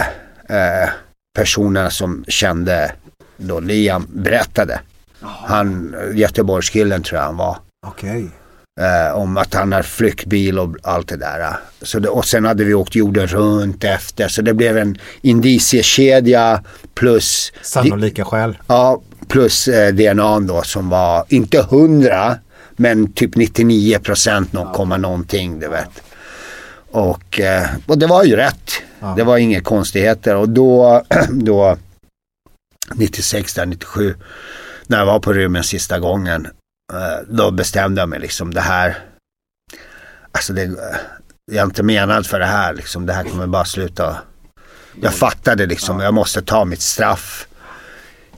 eh, personerna som kände då Liam berättade. Han, Göteborgskillen tror jag han var. Okej. Eh, om att han har flyktbil och allt det där. Så det, och sen hade vi åkt jorden runt efter. Så det blev en indiciekedja plus... Sannolika skäl. Ja, plus eh, DNA då som var inte 100 men typ 99 procent, någon komma någonting du vet. Och, eh, och det var ju rätt. Det var inga konstigheter och då, då 96 där, 97 när jag var på rymmen sista gången eh, då bestämde jag mig liksom det här alltså det, jag är inte menad för det här liksom. Det här kommer bara sluta. Jag fattade liksom, jag måste ta mitt straff.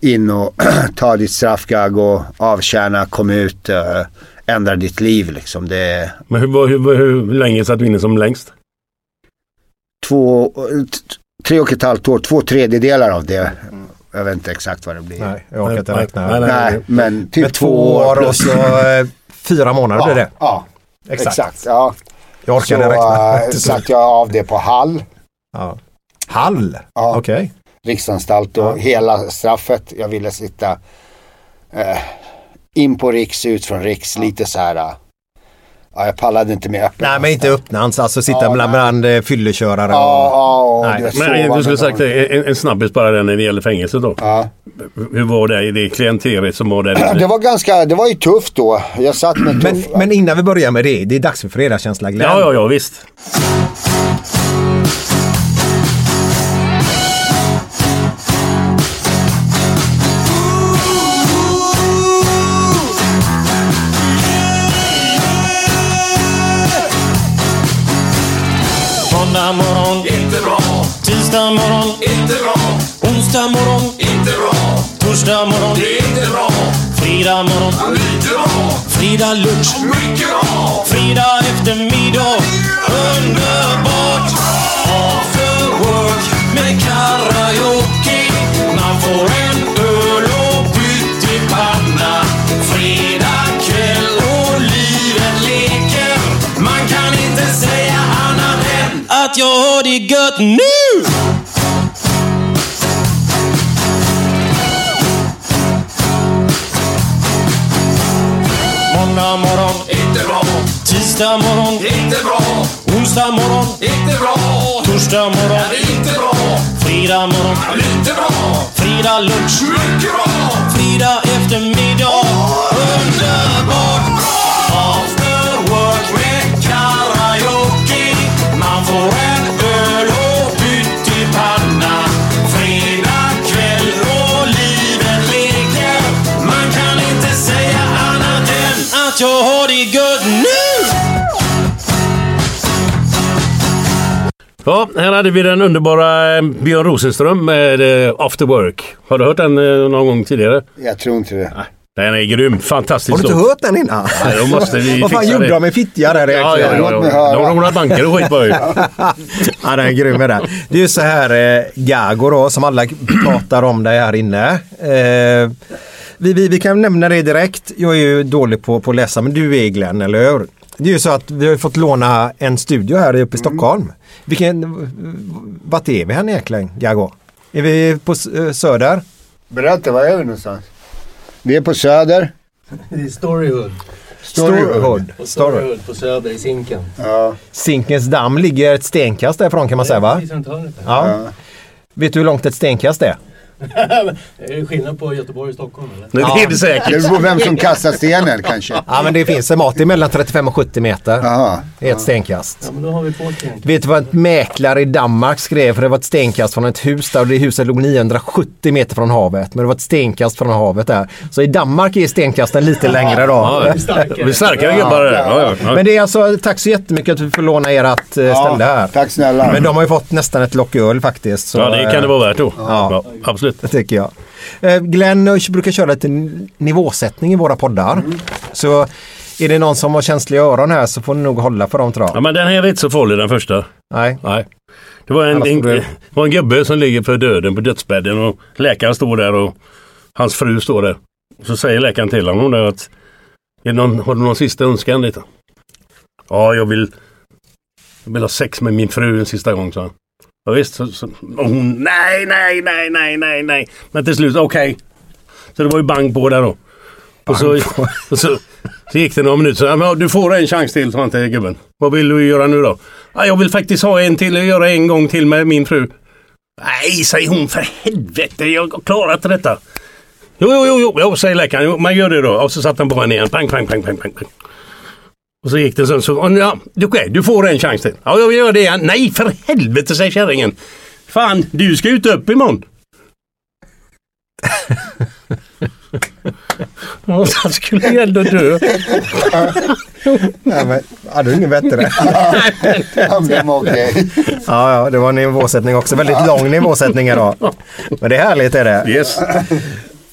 In och ta ditt straff Gago, avtjäna, kom ut, eh, ändra ditt liv liksom. Det Men hur, hur, hur, hur länge satt du inne som längst? två, t- tre och ett halvt år, två tredjedelar av det. Jag vet inte exakt vad det blir. Nej, jag orkar inte Nej, räkna. nej, nej. Nej, men typ Med två år och så eh, fyra månader blir det. Ja, Exakt. exakt. ja. Jag Så inte räkna. äh, satte jag av det på Hall, Ja. Hall? Ja. Okej. Riksanstalt och hela straffet. Jag ville sitta eh, in på Riks, ut från Riks, lite så här. Ja, jag pallade inte med öppen. Nej men inte öppnans, alltså sitta Ja, bland, nej. bland eh, fyllekörare Ja, och... ja, Men du skulle sagt en, en snabbis bara där när det gäller fängelset då. Ja. Hur var det i det klienteriet som var där? Det var ganska, det var ju tufft då. Jag satt med Men, tuff... men innan vi börjar med det, det är dags för fredagskänsla Glenn. Ja, ja, ja, visst. Måndag morgon, inte bra. Tisdag morgon, inte bra. Onsdag morgon, inte bra. Torsdag morgon, det är inte bra. Fredag morgon, lite bra. Fredag lunch, mycket bra. Fredag eftermiddag, underbart. After work med karaoke. Man får en att jag har det gött nu! Måndag morgon, inte bra. Tisdag morgon, inte bra. Onsdag morgon, inte bra. Torsdag morgon, inte bra. Fredag morgon, lite bra. Fredag lunch, mycket bra. Fredag eftermiddag, underbart bra. Ja, här hade vi den underbara eh, Björn Rosenström med eh, After Work. Har du hört den eh, någon gång tidigare? Jag tror inte det. Den är grym. Fantastisk Har du inte låt. hört den innan? Nej, då måste vi Vad fan gjorde det. de med Fittja där Ja, ja, ja. De har rånat banker och skit på ju. Ja, den är grym med det. Det är ju så här, eh, Gago då, som alla pratar om dig här inne. Eh, vi, vi, vi kan nämna det direkt. Jag är ju dålig på, på att läsa, men du är Glenn, eller hur? Det är ju så att vi har fått låna en studio här uppe i Stockholm. Vilken, vart är vi här egentligen, Gago? Är vi på eh, Söder? Berätta, var är vi någonstans? Vi är på Söder. I Storyhood. Storyhood. Story. Storyhood på Söder i Zinken. Ja. Zinkens damm ligger ett stenkast därifrån kan man säga va? Precis runt hörnet där. Ja. Vet du hur långt ett stenkast är? Är det skillnad på Göteborg och Stockholm eller? Det är det säkert. Det beror på vem som kastar stenen kanske. Ja men det finns en mat. Det är mellan 35 och 70 meter. Aha. Det är ett stenkast. Ja men då har vi två. Vet du vad en mäklare i Danmark skrev? För det var ett stenkast från ett hus där och det huset låg 970 meter från havet. Men det var ett stenkast från havet där. Så i Danmark är stenkasten lite längre då. Ja, det blir starkare gubbar. Ja, ja, ja. Men det är alltså, tack så jättemycket att vi får låna ert eh, ställe här. Tack snälla. Men de har ju fått nästan ett lock öl faktiskt. Så, ja, det kan det vara värt då. Ja. Ja, absolut. Det tycker jag. Eh, Glenn brukar köra lite nivåsättning i våra poddar. Mm. Så är det någon som har känsliga öron här så får ni nog hålla för dem tror Ja, jag. men den här är inte så farlig den första. Nej. Nej. Det var en, en, det var en gubbe som ligger för döden på dödsbädden och läkaren står där och hans fru står där. Så säger läkaren till honom där att är någon, har du någon sista önskan? Lite? Ja, jag vill, jag vill ha sex med min fru en sista gång, han. Ja, visst, så, så, hon nej, nej, nej, nej, nej, nej. Men till slut, okej. Så det var ju bang på där då. Och så, och så, så gick det några minuter. Så, du får en chans till, sa han till gubben. Vad vill du göra nu då? Ja, jag vill faktiskt ha en till och göra en gång till med min fru. Nej, säger hon, för helvete, jag har klarat detta. Jo, jo, jo, jo, jo säger läkaren. Jo, man gör det då. Och så satte han på henne igen. Pang, pang, pang, pang, pang. Och så gick det så. så ja, okej, du får en chans till. Ja, jag vill göra det igen. Nej, för helvete, säger kärringen. Fan, du ska ut upp imorgon. Han skulle ju ändå dö. Nej, men, hade du inget bättre? Ja, okej. ja, ja, det var en nivåsättning också. Väldigt lång nivåsättning idag. Men det är härligt är det. Yes.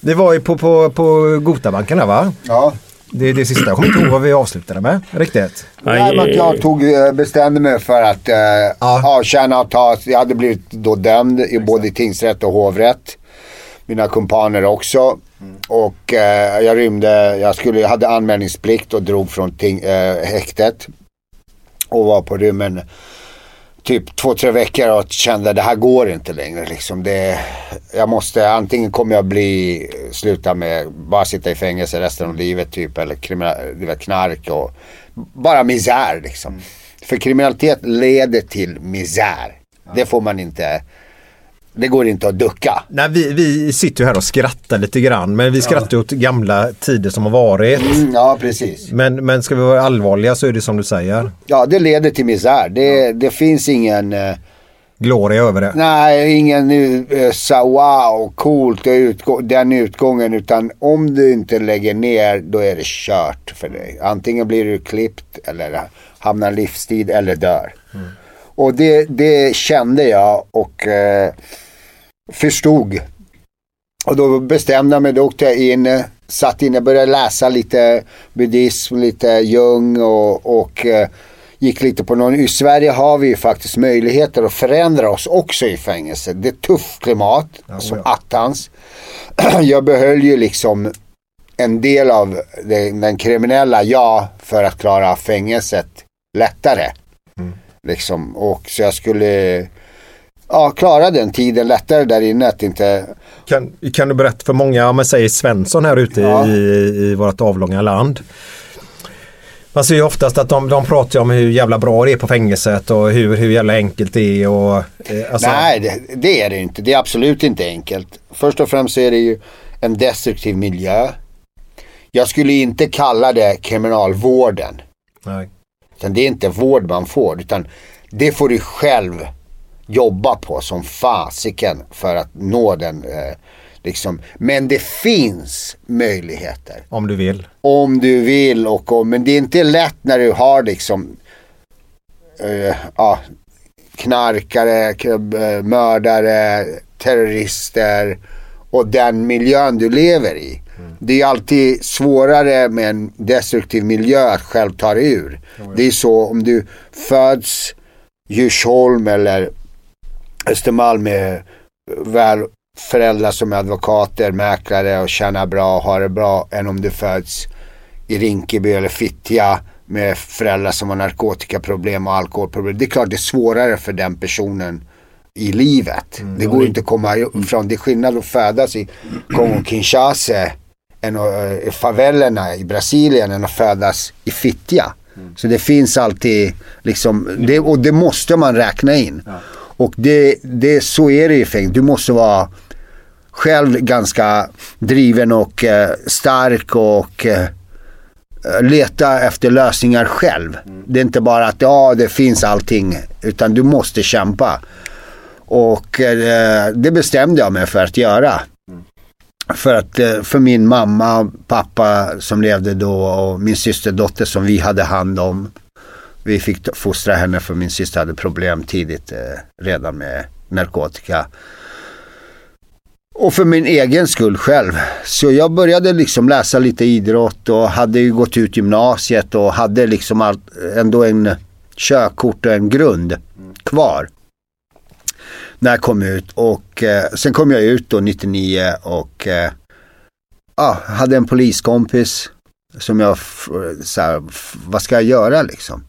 Det var ju på, på, på Gotabanken va? Ja. Det är det sista. Jag kommer inte ihåg vad vi avslutade med riktigt. Nej, men jag tog, eh, bestämde mig för att eh, avtjäna och ta, jag hade blivit då dömd i både tingsrätt och hovrätt. Mina kumpaner också. Och eh, jag rymde, jag, skulle, jag hade anmälningsplikt och drog från ting, eh, häktet. Och var på rymmen typ två, tre veckor och kände det här går inte längre. Liksom. Det, jag måste, antingen kommer jag bli, sluta med, bara sitta i fängelse resten av livet typ. Eller kriminal, du vet, knark och bara misär liksom. För kriminalitet leder till misär. Det får man inte, det går inte att ducka. Nej, vi, vi sitter ju här och skrattar lite grann. Men vi skrattar åt gamla tider som har varit. Mm, ja, precis. Men, men ska vi vara allvarliga så är det som du säger. Ja, det leder till misär. Det, det finns ingen... Eh, Gloria över det. Nej, ingen eh, så wow, coolt utgå- den utgången. Utan om du inte lägger ner, då är det kört för dig. Antingen blir du klippt eller hamnar livstid eller dör. Och det, det kände jag och eh, förstod. Och då bestämde jag mig, då åkte jag in, eh, satt inne, började läsa lite buddhism, lite Jung och, och eh, gick lite på någon. I Sverige har vi ju faktiskt möjligheter att förändra oss också i fängelse. Det är tufft klimat, som attans. Jag behöll ju liksom en del av den, den kriminella, ja, för att klara fängelset lättare. Liksom, och så jag skulle ja, klara den tiden lättare där inne. Att inte... Kan, kan du berätta för många, om man säger Svensson här ute Ja. i, i vårt avlånga land. Man ser ju oftast att de, de pratar om hur jävla bra det är på fängelset och hur, hur jävla enkelt det är. Och, eh, alltså, Nej, det, det är det inte. Det är absolut inte enkelt. Först och främst så är det ju en destruktiv miljö. Jag skulle inte kalla det kriminalvården. Nej. Utan det är inte vård man får, utan det får du själv jobba på som fasiken för att nå den. Eh, liksom. Men det finns möjligheter. Om du vill. Om du vill och om, men det är inte lätt när du har liksom eh, ja, knarkare, eh, mördare, terrorister och den miljön du lever i. Det är alltid svårare med en destruktiv miljö att själv ta dig ur. Det är så om du föds Djursholm eller Östermalm med väl föräldrar som är advokater, mäklare och tjänar bra och har det bra än om du föds i Rinkeby eller Fittja med föräldrar som har narkotikaproblem och alkoholproblem. Det är klart det är svårare för den personen i livet. det går inte att komma ifrån. Det är skillnad att födas i Kongo-Kinshasa än att, i favelerna i Brasilien än att födas i Fittja. Så det finns alltid liksom, det, och det måste man räkna in. Och det, det, så är det i fängelse. Du måste vara själv ganska driven och eh, stark och eh, leta efter lösningar själv. Det är inte bara att ja, det finns allting, utan du måste kämpa. Och eh, det bestämde jag mig för att göra. För att eh, för min mamma och pappa som levde då och min systerdotter som vi hade hand om. Vi fick fostra henne för min syster hade problem tidigt eh, redan med narkotika. Och för min egen skull själv. Så jag började liksom läsa lite idrott och hade ju gått ut gymnasiet och hade liksom allt, ändå en körkort och en grund kvar. När jag kom ut och eh, sen kom jag ut då 99 och eh, ah, hade en poliskompis som jag, f- så här, f- vad ska jag göra liksom?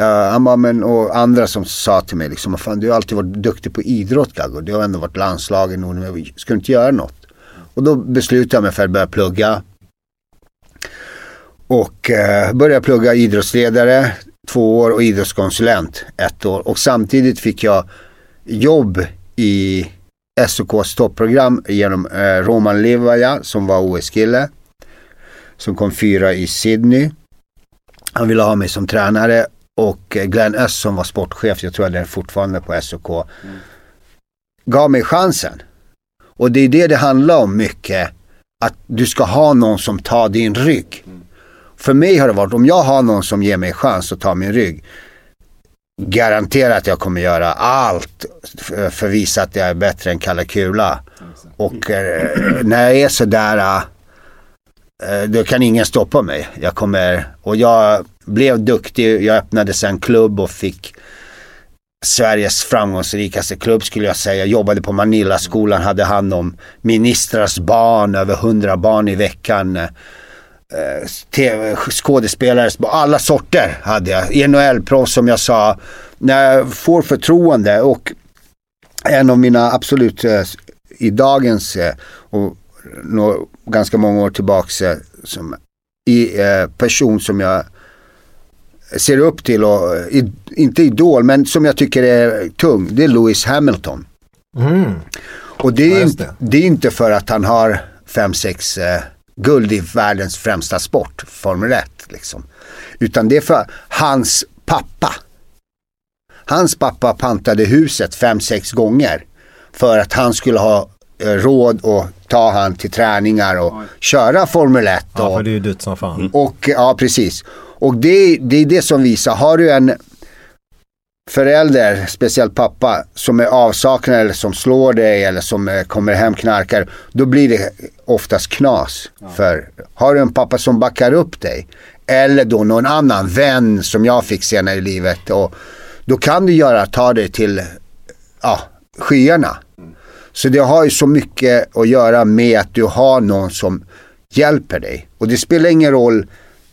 Uh, han bara, men, och andra som sa till mig liksom, fan du har alltid varit duktig på idrott Gaggo. Du har ändå varit landslagen, och ska du inte göra något? Och då beslutade jag mig för att börja plugga. Och uh, började plugga idrottsledare två år och idrottskonsulent ett år. Och samtidigt fick jag jobb i SOKs topprogram genom uh, Roman Livaja som var OS-kille. Som kom fyra i Sydney. Han ville ha mig som tränare och eh, Glenn Öst som var sportchef, jag tror att det är fortfarande på SOK, gav mig chansen. Och det är det det handlar om mycket. Att du ska ha någon som tar din rygg. För mig har det varit, om jag har någon som ger mig chans att ta min rygg. Garanterat att jag kommer göra allt för att visa att jag är bättre än Kalle Kula. Och eh, när jag är sådär, eh, Eh, då kan ingen stoppa mig. Jag kommer, och jag blev duktig, jag öppnade sen klubb och fick Sveriges framgångsrikaste klubb skulle jag säga. Jag jobbade på Manilla-skolan, hade hand om ministrars barn, över hundra barn i veckan. Eh, TV, skådespelare, alla sorter hade jag. NHL-proffs som jag sa. När jag får förtroende och en av mina absolut, eh, i dagens och ganska många år tillbaks, eh, som, i, eh, person som jag ser upp till och, eh, i, inte idol, men som jag tycker är tung, det är Lewis Hamilton. Mm. Och det är, inte, det är inte för att han har fem sex eh, guld i världens främsta sport, Formel 1 liksom. Utan det är för hans pappa. Hans pappa pantade huset fem sex gånger för att han skulle ha råd att ta han till träningar och köra Formel 1. Ja, och, för det är ju dyrt som fan. och ja, precis. Och det, det är det som visar, har du en förälder, speciellt pappa, som är avsaknad eller som slår dig eller som eh, kommer hem knarkar, då blir det oftast knas. För har du en pappa som backar upp dig, eller då någon annan vän som jag fick senare i livet, och då kan du göra, ta dig till ja, skyarna. Så det har ju så mycket att göra med att du har någon som hjälper dig. Och det spelar ingen roll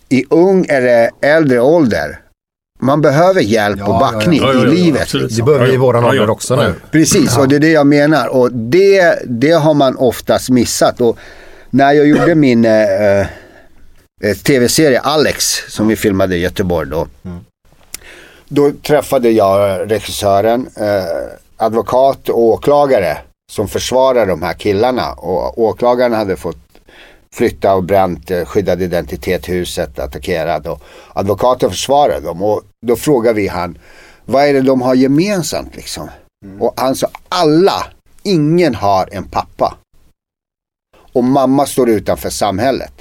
i ung eller äldre ålder. Man behöver hjälp och backning i livet. liksom. Det vi i våran ålder också nu. Precis, och det är det jag menar. Och det, det har man oftast missat. Och när jag gjorde min eh, eh, tv-serie Alex, som vi filmade i Göteborg då. Då träffade jag regissören, eh, advokat och åklagare som försvarar de här killarna. Och åklagaren hade fått flytta och bränt eh, skyddad identitet, huset attackerad. Och advokaten försvarade dem. Och då frågade vi han, vad är det de har gemensamt liksom? Och han sa, alla, ingen har en pappa. Och mamma står utanför samhället.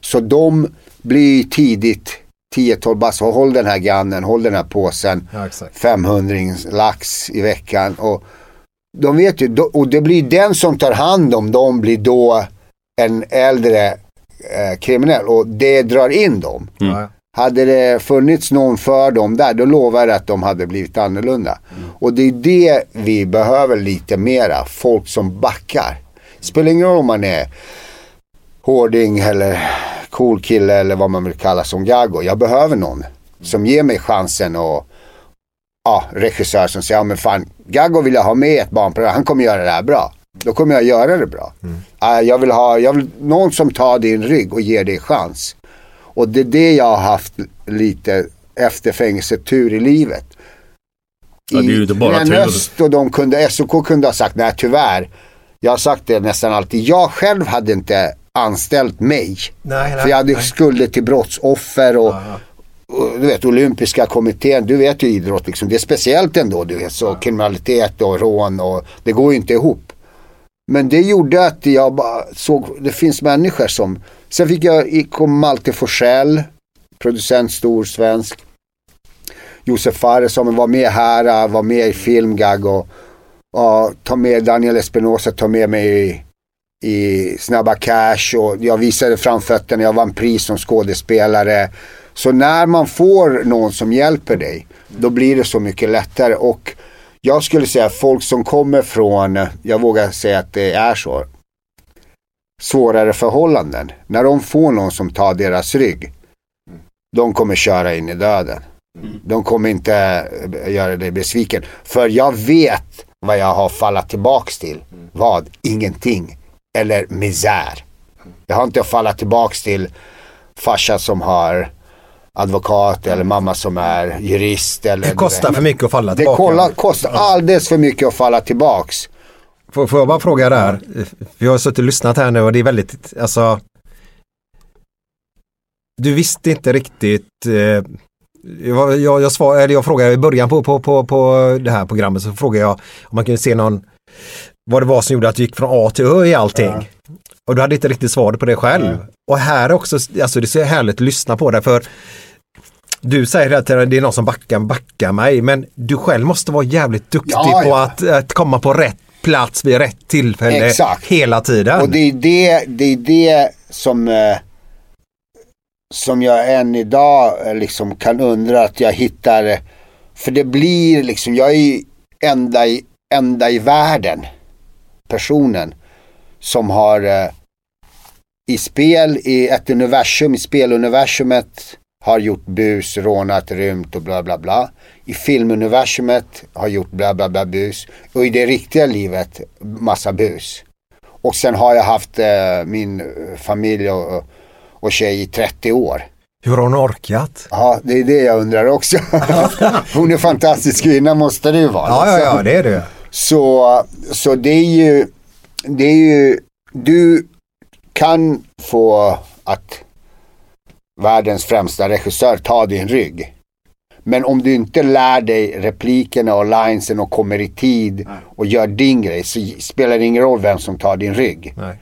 Så de blir tidigt 10-12 bast, håll den här grannen, håll den här påsen. Ja, exakt. 500 lax i veckan. Och de vet ju, och det blir den som tar hand om dem blir då en äldre eh, kriminell och det drar in dem. Ja. Hade det funnits någon för dem där, då lovar jag att de hade blivit annorlunda. Och det är det vi behöver lite mera, folk som backar. Spelar ingen roll om man är hårding eller cool kille eller vad man vill kalla som Gago. Jag behöver någon som ger mig chansen och ja, regissör som säger, ja men fan, Gago vill jag ha med i ett barnprogram, han kommer göra det här bra. Då kommer jag göra det bra. Ja, jag, vill ha, jag vill någon som tar din rygg och ger dig chans. Och det är det jag har haft lite efter fängelsetur i livet. Ja, det är ju inte bara tur. Öst och de kunde, SOK kunde ha sagt, nej tyvärr, Jag har sagt det nästan alltid. Jag själv hade inte anställt mig. Nej, nej, för jag hade nej. skulder till brottsoffer och, och du vet olympiska kommittén. Du vet ju idrott liksom. Det är speciellt ändå du vet. Så kriminalitet och rån och det går ju inte ihop. Men det gjorde att jag bara såg, det finns människor som, sen fick jag, kom Malte Forsell, producent stor svensk. Josef Fares som var med här, äh, var med i Filmgag och, och ta med Daniel Espinosa, ta med mig i, i Snabba Cash och jag visade framfötterna, jag vann pris som skådespelare. Så när man får någon som hjälper dig, då blir det så mycket lättare. Och jag skulle säga folk som kommer från, jag vågar säga att det är så, svårare förhållanden. När de får någon som tar deras rygg, de kommer köra in i döden. De kommer inte eh, göra dig besviken. För jag vet vad jag har fallit tillbaks till. Vad? Ingenting. Eller misär. Jag har inte fallit tillbaks till farsa som har advokat eller mamma som är jurist. Eller Det kostar för mycket att falla Det tillbaka. kolla, kostar alldeles för mycket att falla tillbaks. Får, får jag bara fråga där? Vi har suttit och lyssnat här nu och det är väldigt, alltså. Du visste inte riktigt. Eh, jag, jag, jag, svar, eller jag frågade i början på, på, på, på det här programmet så frågade jag om man kunde se någon vad det var som gjorde att du gick från A till Ö i allting. Och du hade inte riktigt svaret på det själv. Och här också, alltså det är så härligt att lyssna på det för du säger att det är någon som backar, backar mig, men du själv måste vara jävligt duktig Ja, på ja. att, att komma på rätt plats vid rätt tillfälle Exakt. hela tiden. Och det är det, det, är det som, eh, som jag än idag eh, liksom kan undra att jag hittar. För det blir liksom, jag är enda i, enda i världen personen som har eh, i spel, i ett universum, i speluniversumet har gjort bus, rånat, rymt och bla bla bla. I filmuniversumet har gjort bla bla bla bus. Och i det riktiga livet massa bus. Och sen har jag haft eh, min eh, familj och, och tjej i 30 år. Hur har hon orkat? Ja, det är det jag undrar också. Hon är fantastisk kvinna måste det ju vara. Ja, ja, ja, liksom. det är det. Så, så det är ju, det är ju, du kan få att världens främsta regissör tar din rygg. Men om du inte lär dig replikerna och linesen och kommer i tid och gör din grej så spelar det ingen roll vem som tar din rygg. Nej.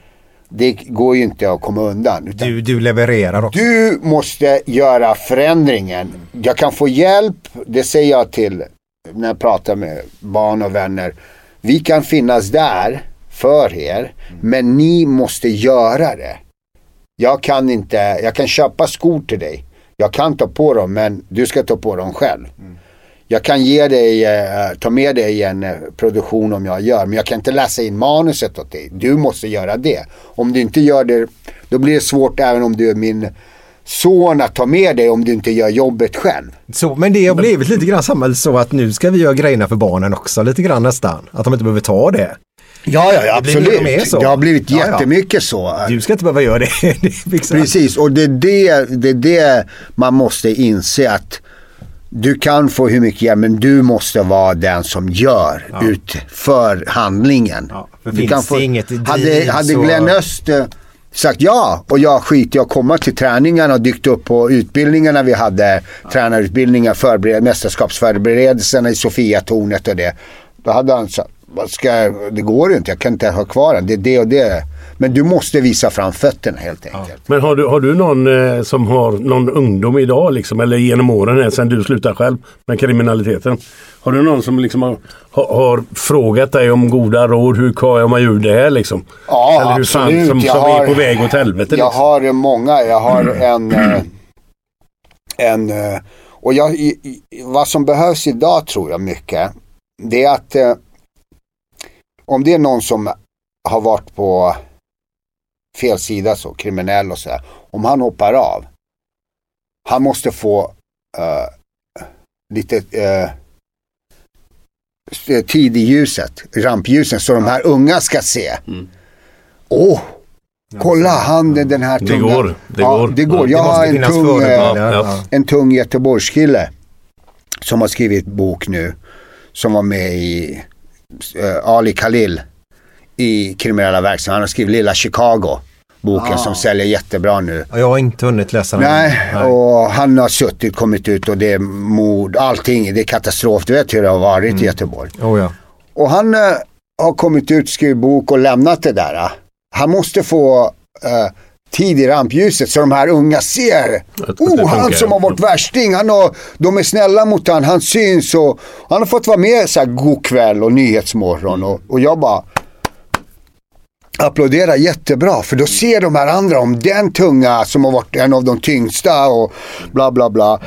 Det går ju inte att komma undan. Du, du levererar också. du måste göra förändringen. Jag kan få hjälp, det säger jag till när jag pratar med barn och vänner. Vi kan finnas där för er, men ni måste göra det. Jag kan inte, jag kan köpa skor till dig. Jag kan ta på dem, men du ska ta på dem själv. Jag kan ge dig, eh, ta med dig en eh, produktion om jag gör, men jag kan inte läsa in manuset åt dig. Du måste göra det. Om du inte gör det, då blir det svårt även om du är min son att ta med dig om du inte gör jobbet själv. Så, men det har blivit lite grann samhället så att nu ska vi göra grejerna för barnen också lite grann nästan. Att de inte behöver ta det. Ja, ja, Det blir absolut. mer så. Det har blivit Ja, ja. jättemycket så. Du ska inte behöva göra det. det jag. Precis, och det är det, det är det man måste inse att du kan få hur mycket hjälp men du måste vara den som gör ut för handlingen. för Du kan det inget driv hade, hade så- Glenn Öst eh, sagt ja och jag skiter i att komma till träningarna och dykt upp på utbildningarna vi hade, tränarutbildningar, förbered, mästerskapsförberedelserna i Sofiatornet och det. Då hade han sagt, vad ska jag, det går ju inte, jag kan inte ha kvar den, det är det och det. Men du måste visa framfötterna helt enkelt. Men har du, har du någon eh, som har någon ungdom idag liksom, eller genom åren här, sen du slutade själv med kriminaliteten? Har du någon som liksom har, har, har frågat dig om goda råd? Hur kan jag mig ur det här liksom? Ja, eller hur fan, absolut. som, Jag som har- är på väg åt helvete? Jag Liksom. har många, jag har en, eh, en eh, och jag, vad som behövs idag tror jag mycket, det är att eh, om det är någon som har varit på fel sida så, kriminell och så här, om han hoppar av, han måste få eh, lite s- tid i ljuset, rampljusen, så de här unga ska se. Åh, kolla han den här Det tunga. går, det ja, går. Det går. Ja, Jag det har en tung, eh. Ja. en tung Göteborgskille som har skrivit bok nu. Som var med i Ali Khalil i kriminella verksamheter. Han har skrivit Lilla Chicago. Boken Ah. som säljer jättebra nu. Ja, Jag har inte hunnit läsa den. Nej, och han har suttit, kommit ut och det är mord, allting. Det är katastrof. Du vet hur det har varit i Göteborg. Oh, ja. Och han eh, har kommit ut, skrivit bok och lämnat det där. eh. Han måste få eh, tid i rampljuset så de här unga ser. Oh, han som har varit värsting, han har, de är snälla mot han, han syns och han har fått vara med så här god kväll och nyhetsmorgon och, och jag bara applåderar jättebra för då ser de här andra om den tunga som har varit en av de tyngsta och bla bla bla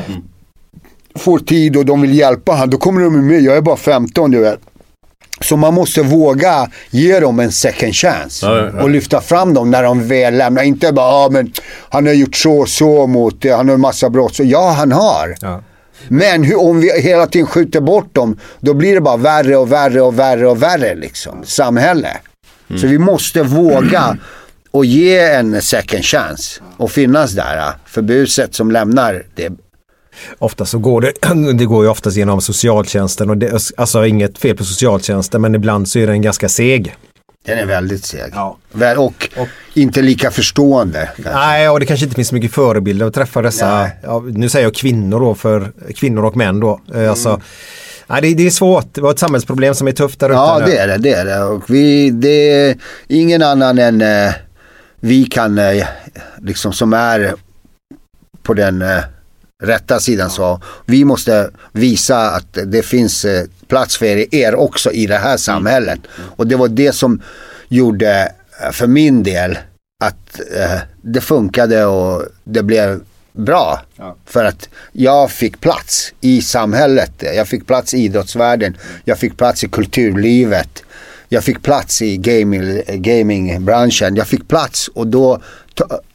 får tid och de vill hjälpa han, då kommer de med. Jag är bara 15 du vet. Så man måste våga ge dem en second chance Ja, ja, ja. och lyfta fram dem när de väl lämnar. Inte bara, ah, men han har gjort så och så mot det, han har en massa brott. Så ja, han har. Men hur, om vi hela tiden skjuter bort dem, då blir det bara värre och värre och värre och värre liksom. Samhälle. Så vi måste våga och ge en second chance och finnas där för buset som lämnar det. Ofta så går det, det går ju oftast genom socialtjänsten och det, alltså inget fel på socialtjänsten men ibland så är den ganska seg. Den är väldigt seg. Väl- Och, inte lika förstående. Nej, och det kanske inte finns så mycket förebilder att träffa dessa, ja, nu säger jag kvinnor då, för kvinnor och män då. Eh, Alltså, nej, det, det är svårt, det var ett samhällsproblem som är tufft där ute. Ja, det är det. det, är det. Och vi, det är ingen annan än eh, vi kan, eh, liksom som är på den eh, rätta sidan så. Vi måste visa att det finns eh, plats för er, också i det här samhället. Och det var det som gjorde eh, för min del att eh, det funkade och det blev bra. För att jag fick plats i samhället. Jag fick plats i idrottsvärlden. Jag fick plats i kulturlivet. Jag fick plats i gaming, gamingbranschen. Jag fick plats och då,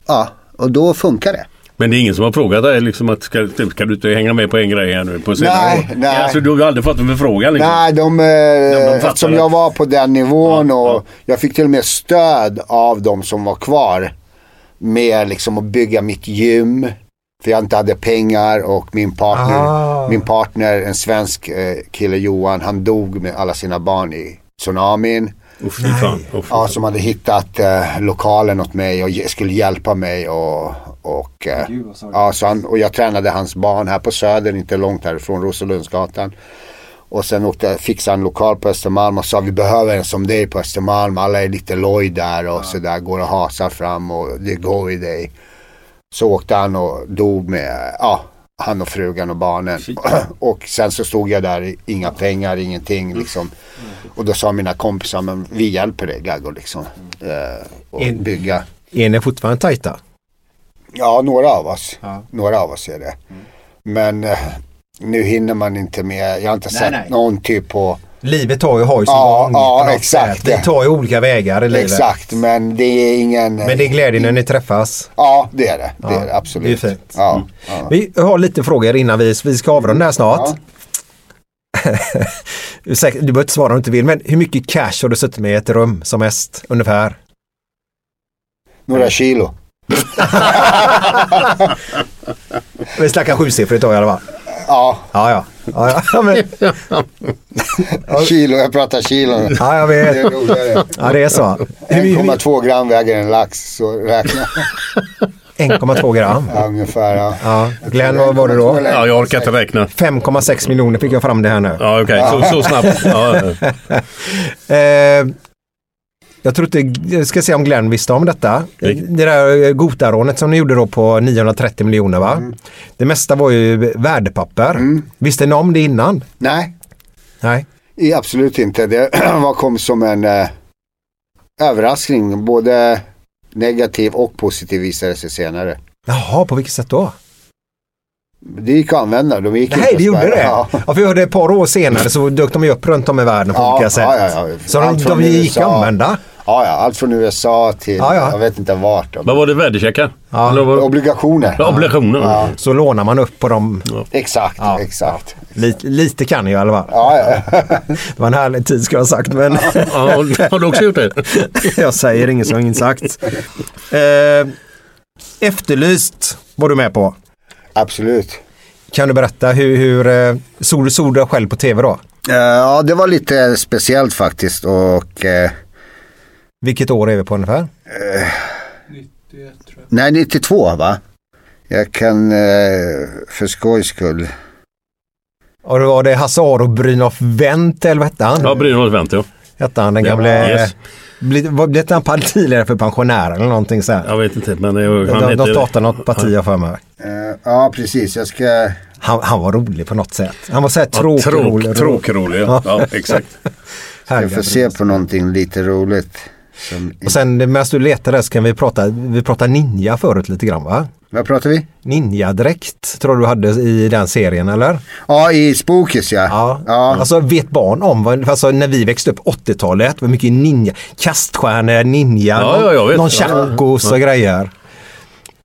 ja, och då funkar det. Men det är ingen som har frågat dig liksom att ska, ska du inte hänga med på en grej här nu på senare Nej, år? nej. Alltså du har ju aldrig fått en förfrågan liksom. Nej, de, eh, de fattar eftersom jag var på den nivån och jag fick till och med stöd av de som var kvar med liksom att bygga mitt gym. För jag inte hade pengar och min partner, Ah. min partner en svensk eh, kille Johan, han dog med alla sina barn i tsunamin. Uff, fan. Uff, Ja, som hade hittat eh, lokalen åt mig och skulle hjälpa mig och, och, eh, ja, så han, och jag tränade hans barn här på Söder, inte långt härifrån, Roselundsgatan. Och sen åkte, fixade han lokal på Östermalm och sa vi behöver en som dig på Östermalm. Alla är lite loj där och sådär, går och hasar fram och det går i dig. Så åkte han och dog med, ja, han och frugan och barnen. Och sen så stod jag där, inga pengar, ingenting liksom. Och då sa mina kompisar, men vi hjälper dig Gaggo liksom. Eh, och En- bygga. Är ni fortfarande tajta? Ja, några av oss. Några av oss är det. Men eh, nu hinner man inte med. Jag har inte Nej, sett nej. någon typ på... Livet tar ju, har ju sin Ja, gång. ja, exakt. Det tar ju olika vägar i livet. Exakt, men det är ingen... Men det är glädje när ni träffas. Ja, det är det. Det Ja, är det absolut. det är fint. Ja, ja. Vi har lite frågor innan vi, vi ska avrunda här snart. Du behöver inte svara om du inte vill, men hur mycket cash har du suttit med i ett rum som mest ungefär? Några kilo. Vi snackar sjusiffrigt då i alla fall. Ja. Ja, ja. Ja, ja. men, Kilo, jag pratar kilo. ja jag vet. Det är roligare. Ja, det är så. Hur, hur, 1,2 gram väger en lax, så räkna. 1,2 gram. Ja, ungefär ja. Ja. Glenn, vad var det då? Ja, jag orkar inte räkna. 5,6 miljoner fick jag fram det här nu. Ja, okej. Så, så snabbt. Ja, ja. Eh, jag tror inte, jag ska se om Glenn visste om detta. Det där eh, Gotarånet som ni gjorde då på 930 miljoner va? Mm. Det mesta var ju värdepapper. Visste ni om det innan? Nej, Nej. i- absolut inte. Det var kom som en eh, överraskning. Både negativ och positiv visade sig senare. Jaha, på vilket sätt då? Det gick att använda. De gick Nej, det gjorde det? Ja. Ja, för jag hörde ett par år senare så dök de ju upp runt om i världen på Ja, olika sätt. ja, ja. Så de, de gick att använda. Ja, ja, allt från USA till, Ja, ja. jag vet inte vart. Vad var det? Värdecheckar? Ja. Obligationer. Ja, obligationer. Ja. Så lånar man upp på dem. Exakt, Ja. exakt. Lite, lite kan jag i alla fall. Ja, ja. Det var en härlig tid ska jag ha sagt. Men Ja, har du också gjort det? jag säger inget som inget sagt. Eh, efterlyst var du med på. Absolut. Kan du berätta hur, hur såg, du, såg du dig själv på tv då? Eh, Ja, det var lite speciellt faktiskt och eh, Vilket år är vi på ungefär? Nej, 92 va? Jag kan eh, för skojs skull. Och då var det Hasse Aro Brynolf Wendt eller vad hette han? Ja, Brynolf Wendt ja. Hette han den Ja, gamle... yes. Bli- var- Blev han partiledare för pensionärer eller någonting så här? Jag vet inte men det, han de, de startade något parti jag för mig. Eh, ja, precis. Jag ska... Han, han var rolig på något sätt. Han var så här Ja, tråkrolig. tråk- tråkrolig, ja. Ja, exakt. Jag får se på någonting lite roligt. Som... Och sen medan du letar där så kan vi prata, vi pratade ninja förut lite grann va? Vad pratar vi? Ninjadräkt tror du hade i den serien eller? Ja, i Spookies ja. Ja. ja. Alltså vet barn om, vad- alltså när vi växte upp 80-talet, var mycket ninja, kaststjärnor, ninja, Ja, ja, jag vet. någon chacos och Ja. grejer.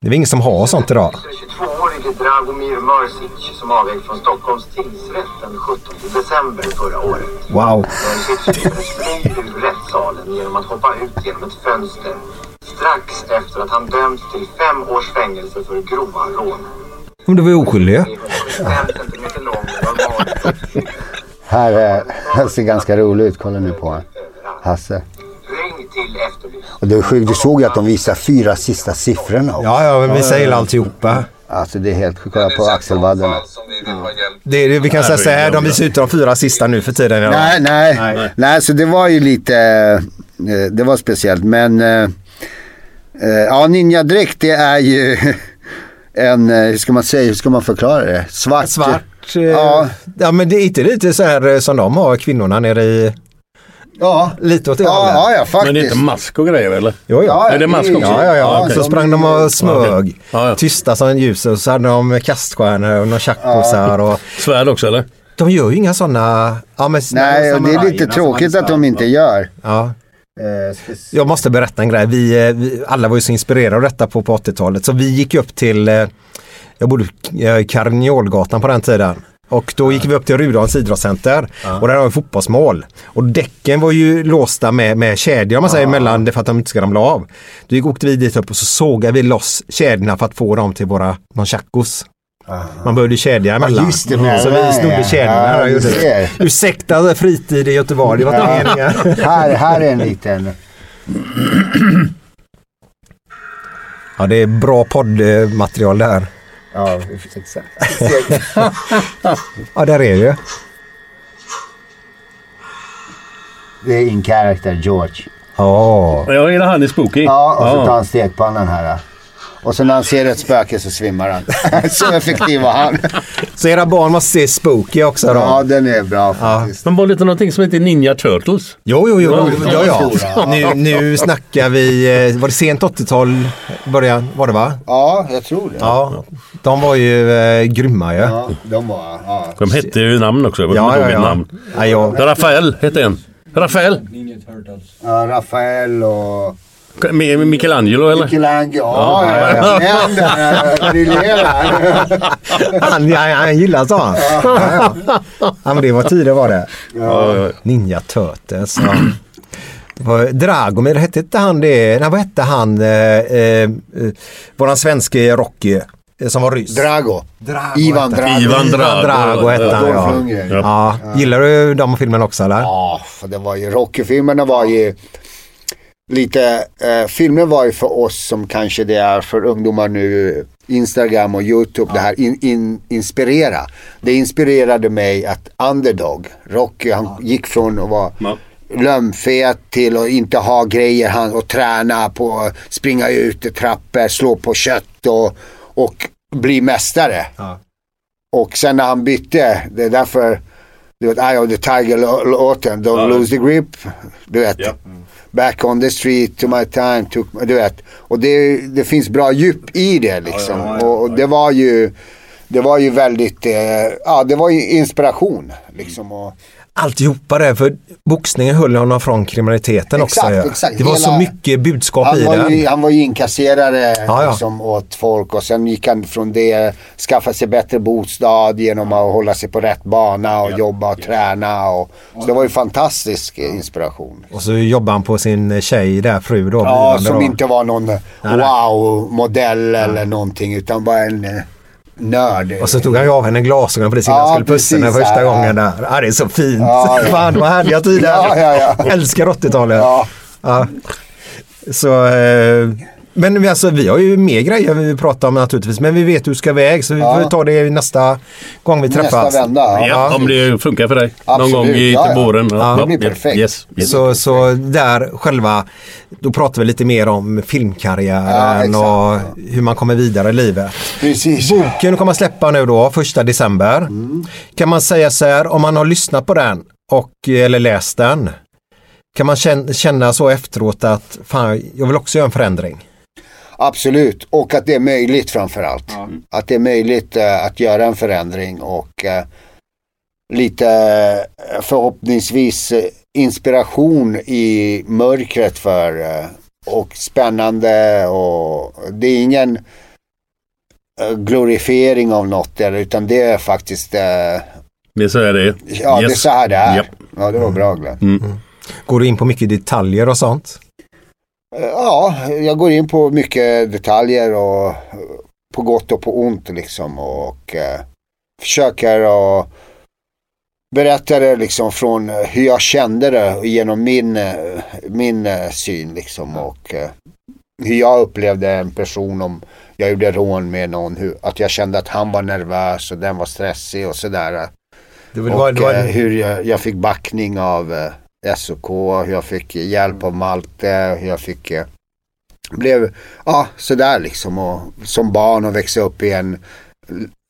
Det är ingen som har sånt idag. 22-årige Dragomir Mrsic som avvek från Stockholms tingsrätt den 17 december förra året. Wow. Mrsic fly ur rättssalen genom att hoppa ut genom ett fönster strax efter att han dömts till fem års fängelse för grova rån. Men det var ju oskyldig. Här, Här ser ganska rolig ut. Kolla nu på Hasse till Efterlyst. Och det sjukt. Du såg ju att de visar fyra sista siffrorna. också. Ja, ja, men vi säger alltihopa. Alltså det är helt sjukt. Kolla på axelvadderna. Det, är det, vi kan säga så här, de visar ut de fyra sista nu för tiden. ja. Nej, nej, nej. så det var ju lite, eh, det var speciellt. Men eh, eh, ja, ninjadräkt det är ju en, hur ska man säga, hur ska man förklara det? Svart. Svart. Ja. ja, men det är inte lite så här som de har, kvinnorna nere i... Ja. Lite åt det Ja, hållet. ja, ja, faktiskt. Men det är inte mask och grejer eller? Jo, jo. är det mask också? Ja, ja, ja. okej. Så sprang de och smög. Ja, ja. Tysta som ljuset och så hade de kaststjärnor och några chacosar och... Svärd också eller? De gör ju inga sådana... Ja, men Nej, och det är lite tråkigt att de inte gör. Ja. Jag måste berätta en grej. Vi, eh, vi alla var ju så inspirerade av detta på, på 80-talet. Så vi gick upp till, eh, jag bodde eh, Karniolgatan på den tiden. Och då gick vi upp till Rudals idrottscenter och där har vi fotbollsmål. Och däcken var ju låsta med, med kedjor om man säger mellan det för att de inte ska ramla av. Då gick, åkte vi dit upp och så sågade vi loss kedjorna för att få dem till våra nonchacos. Man behövde kedja emellan. just det, med så det vi snodde ja. kedjorna. Ja. Ursäkta fritid i Göteborg, det var inte meningen. här, här är en liten. Ja, det är bra poddmaterial där. Ja, exakt. Ja, där är det. Det är in character George. Ja. Ja, är det han i Spooky? Ja, och så tar han stekpannan här. Och så när han ser ett spöke så svimmar han. så effektiv var han. Så era barn måste se Spooky också då? Ja, den är bra faktiskt. Men var det inte någonting som heter Ninja Turtles? Jo, jo, jo. Ja, ja. Ja. Nu, nu snackar vi, eh, var det sent 80-tal början var det va? Ja, jag tror det. Ja, de var ju eh, grymma ju. Ja, de var... Ja. De hette ju namn också. Jag Ja, ja, ja. namn. Ja, jag, Rafael hette en. Rafael? Ja, Rafael och... Mi- Michelangelo eller? Michelangelo. Ja, ja, ja. Han, ja, han gillar sa han. Ja, ja. ja, men det var tidigare var det. Ja, ja. Ninja Turtles. Ja. Dragomir, hette inte han det? Nej, vad hette han? Eh, eh, våran svenske Rocky. eh, Som var ryss. Drago. Drago Ivan Drago. han. Ivan Drago. Drago hette han ja. Lundgren. ja. Gillar du de filmerna också eller? Ja, för det var ju Rocky-filmerna var ju lite, eh, filmer var ju för oss som kanske det är för ungdomar nu, Instagram och YouTube, det här in, in, inspirera. Det inspirerade mig att underdog, Rocky, han gick från att vara Ja. lömfet till att inte ha grejer han, och träna på, springa ut i trappor, slå på kött och, och bli mästare. Ja. Och sen när han bytte, det är därför du vet, Eye of the Tiger-låten, Don't Ja. lose the grip. Du vet, Ja. Back on the street, to my time, took, du vet. Och det, det finns bra djup i det liksom. Och, och det var ju, det var ju väldigt, eh, ja det var ju inspiration liksom. Och, Alltihopa det, för boxningen höll honom från kriminaliteten Exakt, också. ja. exakt. Det var så Hela- mycket budskap han, i var den. ju, han var ju inkasserare Ja, ja. Liksom, åt folk och sen gick han från det, skaffa sig bättre bostad genom att hålla sig på rätt bana och jobba och träna. Och, så det var ju fantastisk inspiration. Och så jobbar han på sin tjej där, fru då. Ja, som då. inte var någon wow-modell eller någonting utan bara en eh, nörd. Och så tog han av henne glasögonen precis innan Ja, han skulle pussa henne första ja, gången där. Ja, det är så fint. Ja, ja. Fan vad härliga tider. Ja, ja, ja. Älskar 80-talet. Ja. Ja. Så, eh, men vi- alltså, vi har ju mer grejer vi vill prata om naturligtvis. Men vi vet hur vi ska iväg så vi Ja. får ta det nästa gång vi Nästa träffas. vända, ja. Ja, om det funkar för dig. Någon Absolut, gång i ja, våren. Ja, det blir perfekt. Yes, yes. Så, så där själva, då pratar vi lite mer om filmkarriären och hur man kommer vidare i livet. Precis. Boken kommer släppa nu då, första december. Mm. Kan man säga så här, om man har lyssnat på den och, eller läst den, kan man känna, känna så efteråt att fan, jag vill också göra en förändring? Absolut, och att det är möjligt framförallt. Att det är möjligt eh, att göra en förändring och eh, lite eh, förhoppningsvis inspiration i mörkret för och spännande och det är ingen glorifiering av något eller, utan det är faktiskt Det är så är det. Ja, det är Yes. så här det är. Japp. Ja, det var bra Glenn. Mm. Går du in på mycket detaljer och sånt? Eh, Ja, jag går in på mycket detaljer och eh, på gott och på ont liksom och eh, försöker att berätta det liksom från eh, hur jag kände det genom min, min syn liksom och eh, hur jag upplevde en person om jag gjorde rån med någon, hur, att jag kände att han var nervös och den var stressig och sådär. Det var- och det var- det var- hur jag, jag fick backning av SOK, hur jag fick hjälp av Malte, hur jag fick eh, blev, ja sådär liksom och som barn och växa upp i en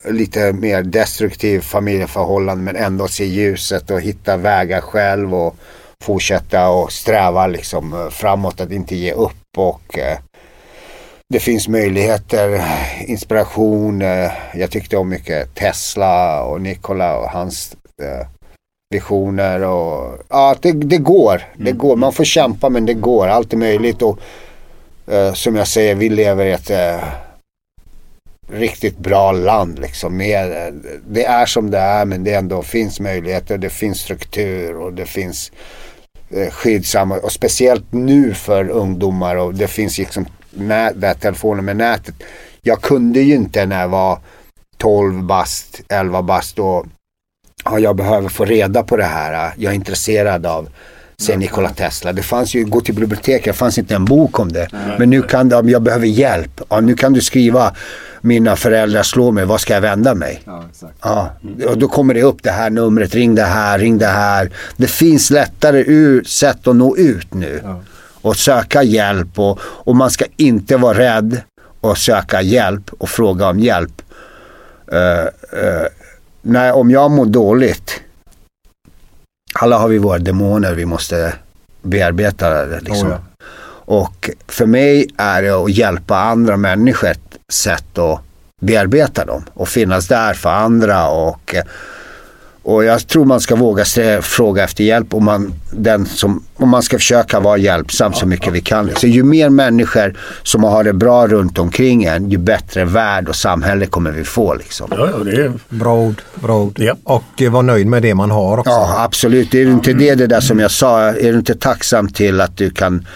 lite mer destruktiv familjeförhållande men ändå se ljuset och hitta vägar själv och fortsätta och sträva liksom eh, framåt att inte ge upp och eh, det finns möjligheter, inspiration. Eh, jag tyckte om mycket Tesla och Nikola och hans eh, visioner och ja, det, det går. Det går. Man får kämpa men det går. Allt är möjligt och eh, som jag säger, vi lever i ett eh, riktigt bra land liksom. Med, eh, det är som det är men det ändå finns möjligheter. Det finns struktur och det finns eh, skyddsamma och speciellt nu för ungdomar och det finns liksom nät, där telefonen med nätet. Jag kunde ju inte när jag var 12 bast, 11 bast och ja, jag behöver få reda på det här. Jag är intresserad av säg Nikola Tesla. Det fanns ju, gå till biblioteket, det fanns inte en bok om det. Men nu kan om jag behöver hjälp, ja, nu kan du skriva mina föräldrar slår mig, vad ska jag vända mig? Ja, och då kommer det upp det här numret, ring det här, ring det här. Det finns lättare ur, sätt att nå ut nu. Och söka hjälp och, och man ska inte vara rädd och söka hjälp och fråga om hjälp. Eh, eh, nej, om jag mår dåligt, alla har vi våra demoner vi måste bearbeta. Liksom. Oh ja. Och för mig är det att hjälpa andra människor ett sätt att bearbeta dem och finnas där för andra. Och, och jag tror man ska våga fråga efter hjälp och man, den som, och man ska försöka vara hjälpsam så mycket vi kan. Så ju mer människor som har det bra runt omkring en, ju bättre värld och samhälle kommer vi få. Liksom. Ja, ja, det är... Bra ord. Bra ord. Och eh, vara nöjd med det man har också. Ja, absolut. Är du inte det, det där som jag sa, är du inte tacksam till att du kan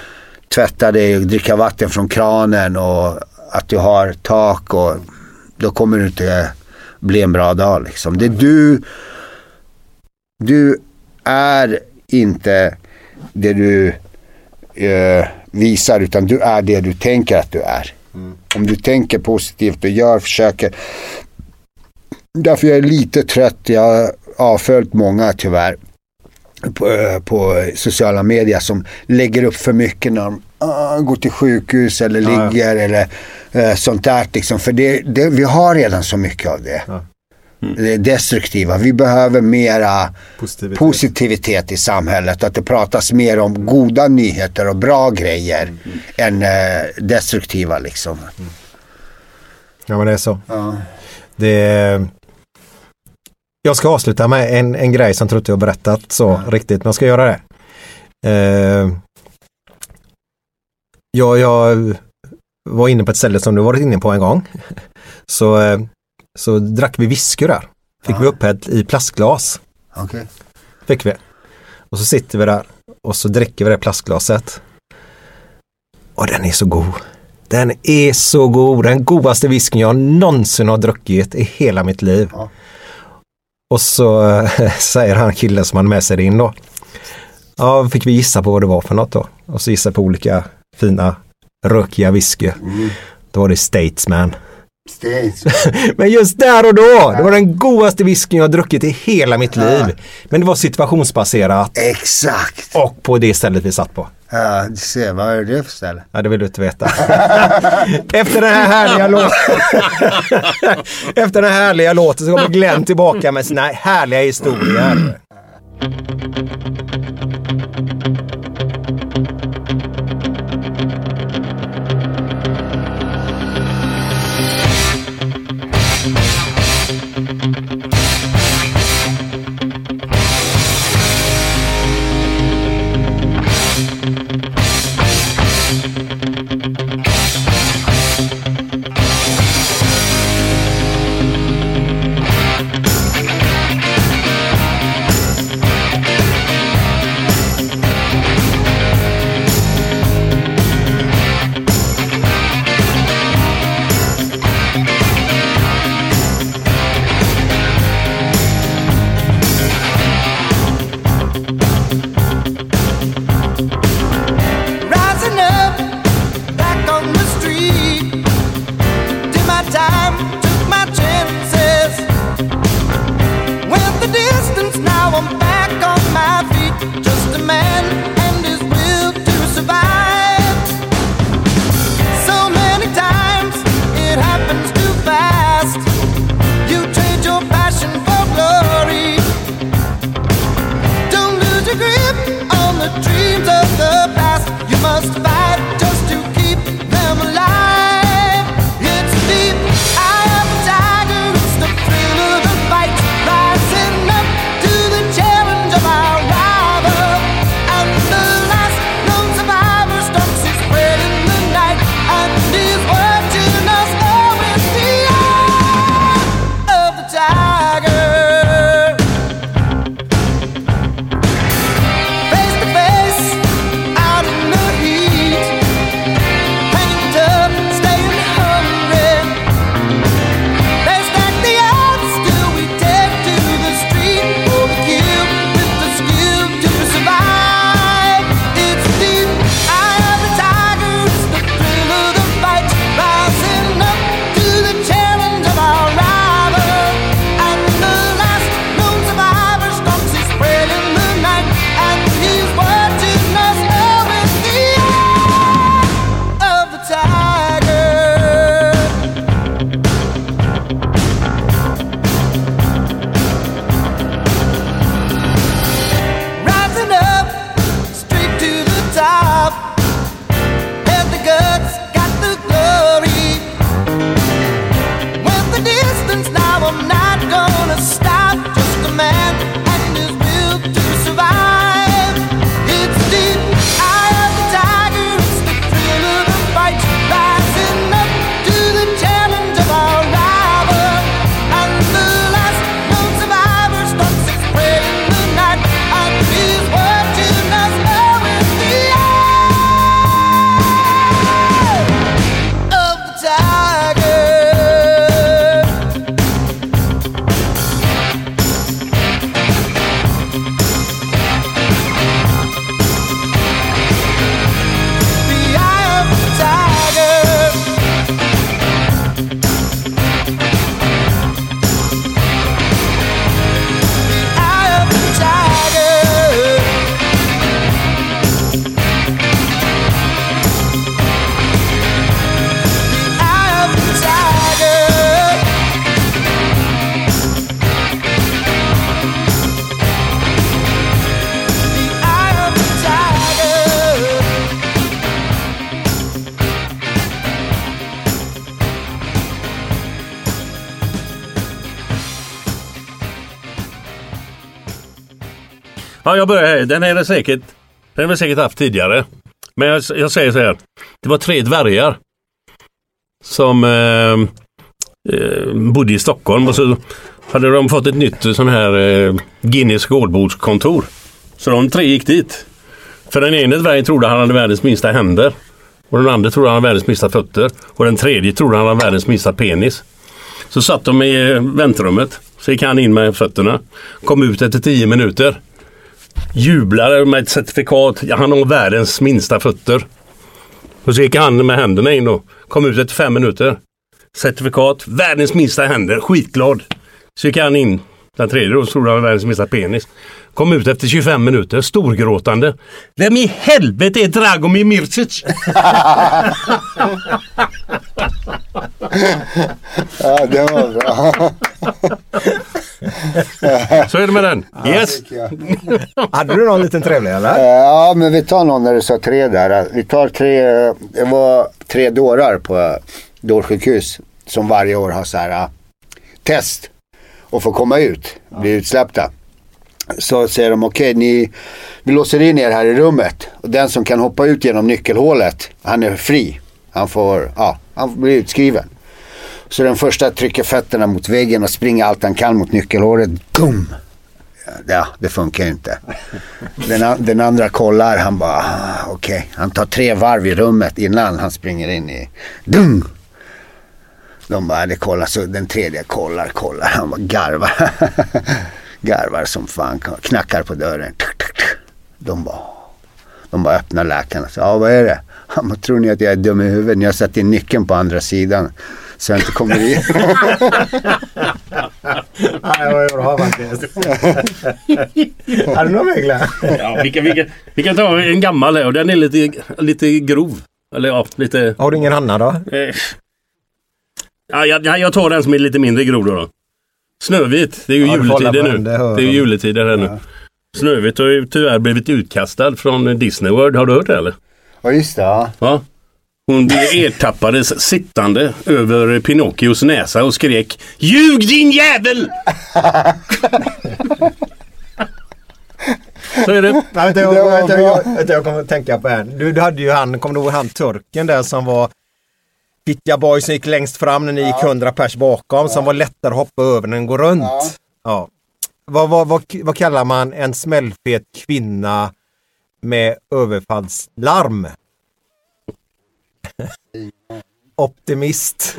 tvätta dig och dricka vatten från kranen och att du har tak och då kommer det inte bli en bra dag liksom. Det är du, du är inte det du eh, visar utan du är det du tänker att du är. Om du tänker positivt och gör, försöker. Därför jag är lite trött, jag har avföljt många tyvärr på, eh, på sociala medier som lägger upp för mycket när de ah, går till sjukhus eller Ja, ja. ligger eller eh, sånt där. Liksom. För det, det, vi har redan så mycket av det. Det destruktiva. Vi behöver mera Positivitet. positivitet i samhället. Att det pratas mer om goda nyheter och bra grejer än eh, destruktiva liksom. Ja men det är så. Ja. Det, jag ska avsluta med en, en grej som jag tror inte jag har berättat så riktigt, men jag ska göra det. Eh, ja, jag var inne på ett ställe som du varit inne på en gång. Så, eh, så drack vi whisky där. Fick vi upphällt i plastglas. Okej. Fick vi. Och så sitter vi där och så dricker vi det plastglaset. Och den är så god. Den är så god. Den godaste whiskyn jag någonsin har druckit i hela mitt liv. Och så eh, säger han killen som hade med sig det in då. Ja, fick vi gissa på vad det var för något då. Och så gissade på olika fina rökiga whisky. Då var det Statesman. States. Men just där och då, det var den godaste whiskyn jag har druckit i hela mitt liv. Men det var situationsbaserat. Exakt. Och på det stället vi satt på. Ja, du ser. Vad är det för ställe? Ja, det vill du inte veta. Efter den här härliga låten Efter den här härliga låten så kommer Glenn tillbaka med sina härliga historier. Ja, jag börjar här. Den är det säkert, den har vi säkert haft tidigare. Men jag, jag säger så här. Det var tre dvärgar. Som eh, eh, bodde i Stockholm och så hade de fått ett nytt sån här eh, Guinness gårdbordskontor. Så de tre gick dit. För den ene dvärgen trodde han hade världens minsta händer. Och den andra trodde han hade världens minsta fötter. Och den tredje trodde han hade världens minsta penis. Så satt de i eh, väntrummet. Så gick han in med fötterna. Kom ut efter tio minuter. Jublade med ett certifikat. Ja, han har världens minsta fötter. Och så gick han med händerna in då. Kom ut efter fem minuter. Certifikat, världens minsta händer, skitglad. Så gick han in, den tredje då, trodde han var världens minsta penis. Kom ut efter 25 minuter, storgråtande. Vem i helvete är Dragomir Mircic? Ja, det var bra. Så är det med den. Yes! Hade du någon liten trevlig eller? Ja, men vi tar någon när du sa tre där. Vi tar tre, det var tre dårar på dårsjukhus som varje år har så här äh, test och får komma ut, bli utsläppta. Så säger de okej, ni, vi låser in er här i rummet och den som kan hoppa ut genom nyckelhålet, han är fri. Han får, ja, han blir utskriven. Så den första trycker fötterna mot väggen och springer allt han kan mot nyckelhålet. Gum! Ja, det funkar ju inte. Den, den andra kollar, han bara okej. okej. Han tar tre varv i rummet innan han springer in i... Dung! De bara, det kollar. Så den tredje kollar, kollar. Han bara garvar. garvar som fan. Knackar på dörren. De bara... De bara öppnar läkaren och säger, ja vad är det? Han bara, tror ni att jag är dum i huvudet? Ni har satt in nyckeln på andra sidan. Så jag inte kommer in. Nej, ju bra faktiskt. Har du någon? Ja, vi, kan, vi, kan, vi kan ta en gammal här och den är lite, lite grov. Eller ja, lite... Har du ingen annan då? Eh, ja, jag, jag- jag tar den som är lite mindre grov då. då. Snövit, det är ju Ja, juletider nu. det Det är ju jag. juletider här nu. Snövit har ju tyvärr blivit utkastad från Disney World. Har du hört det eller? Ja just det. Ja. Ja. Hon ertappades sittande över Pinocchios näsa och skrek Ljug din jävel! Så är det. Nej, vänta, jag, jag, vänta, jag kommer att tänka på en. Du, du hade ju han, kommer du ihåg han turken där som var Fittja boy som gick längst fram när ni gick 100 pers bakom som var lättare att hoppa över när den går runt. Ja. Vad, vad, vad, vad kallar man en smällfet kvinna med överfallslarm? Optimist.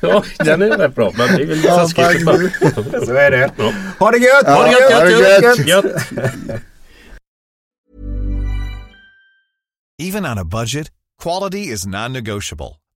Ja, den är rätt bra. Men det är väl Ja, taskigt. faktiskt. Så är det. Ja. Ha det gött! Ha det gött, Ha det gött, gött. gött, gött. Even on a budget, quality is non-negotiable.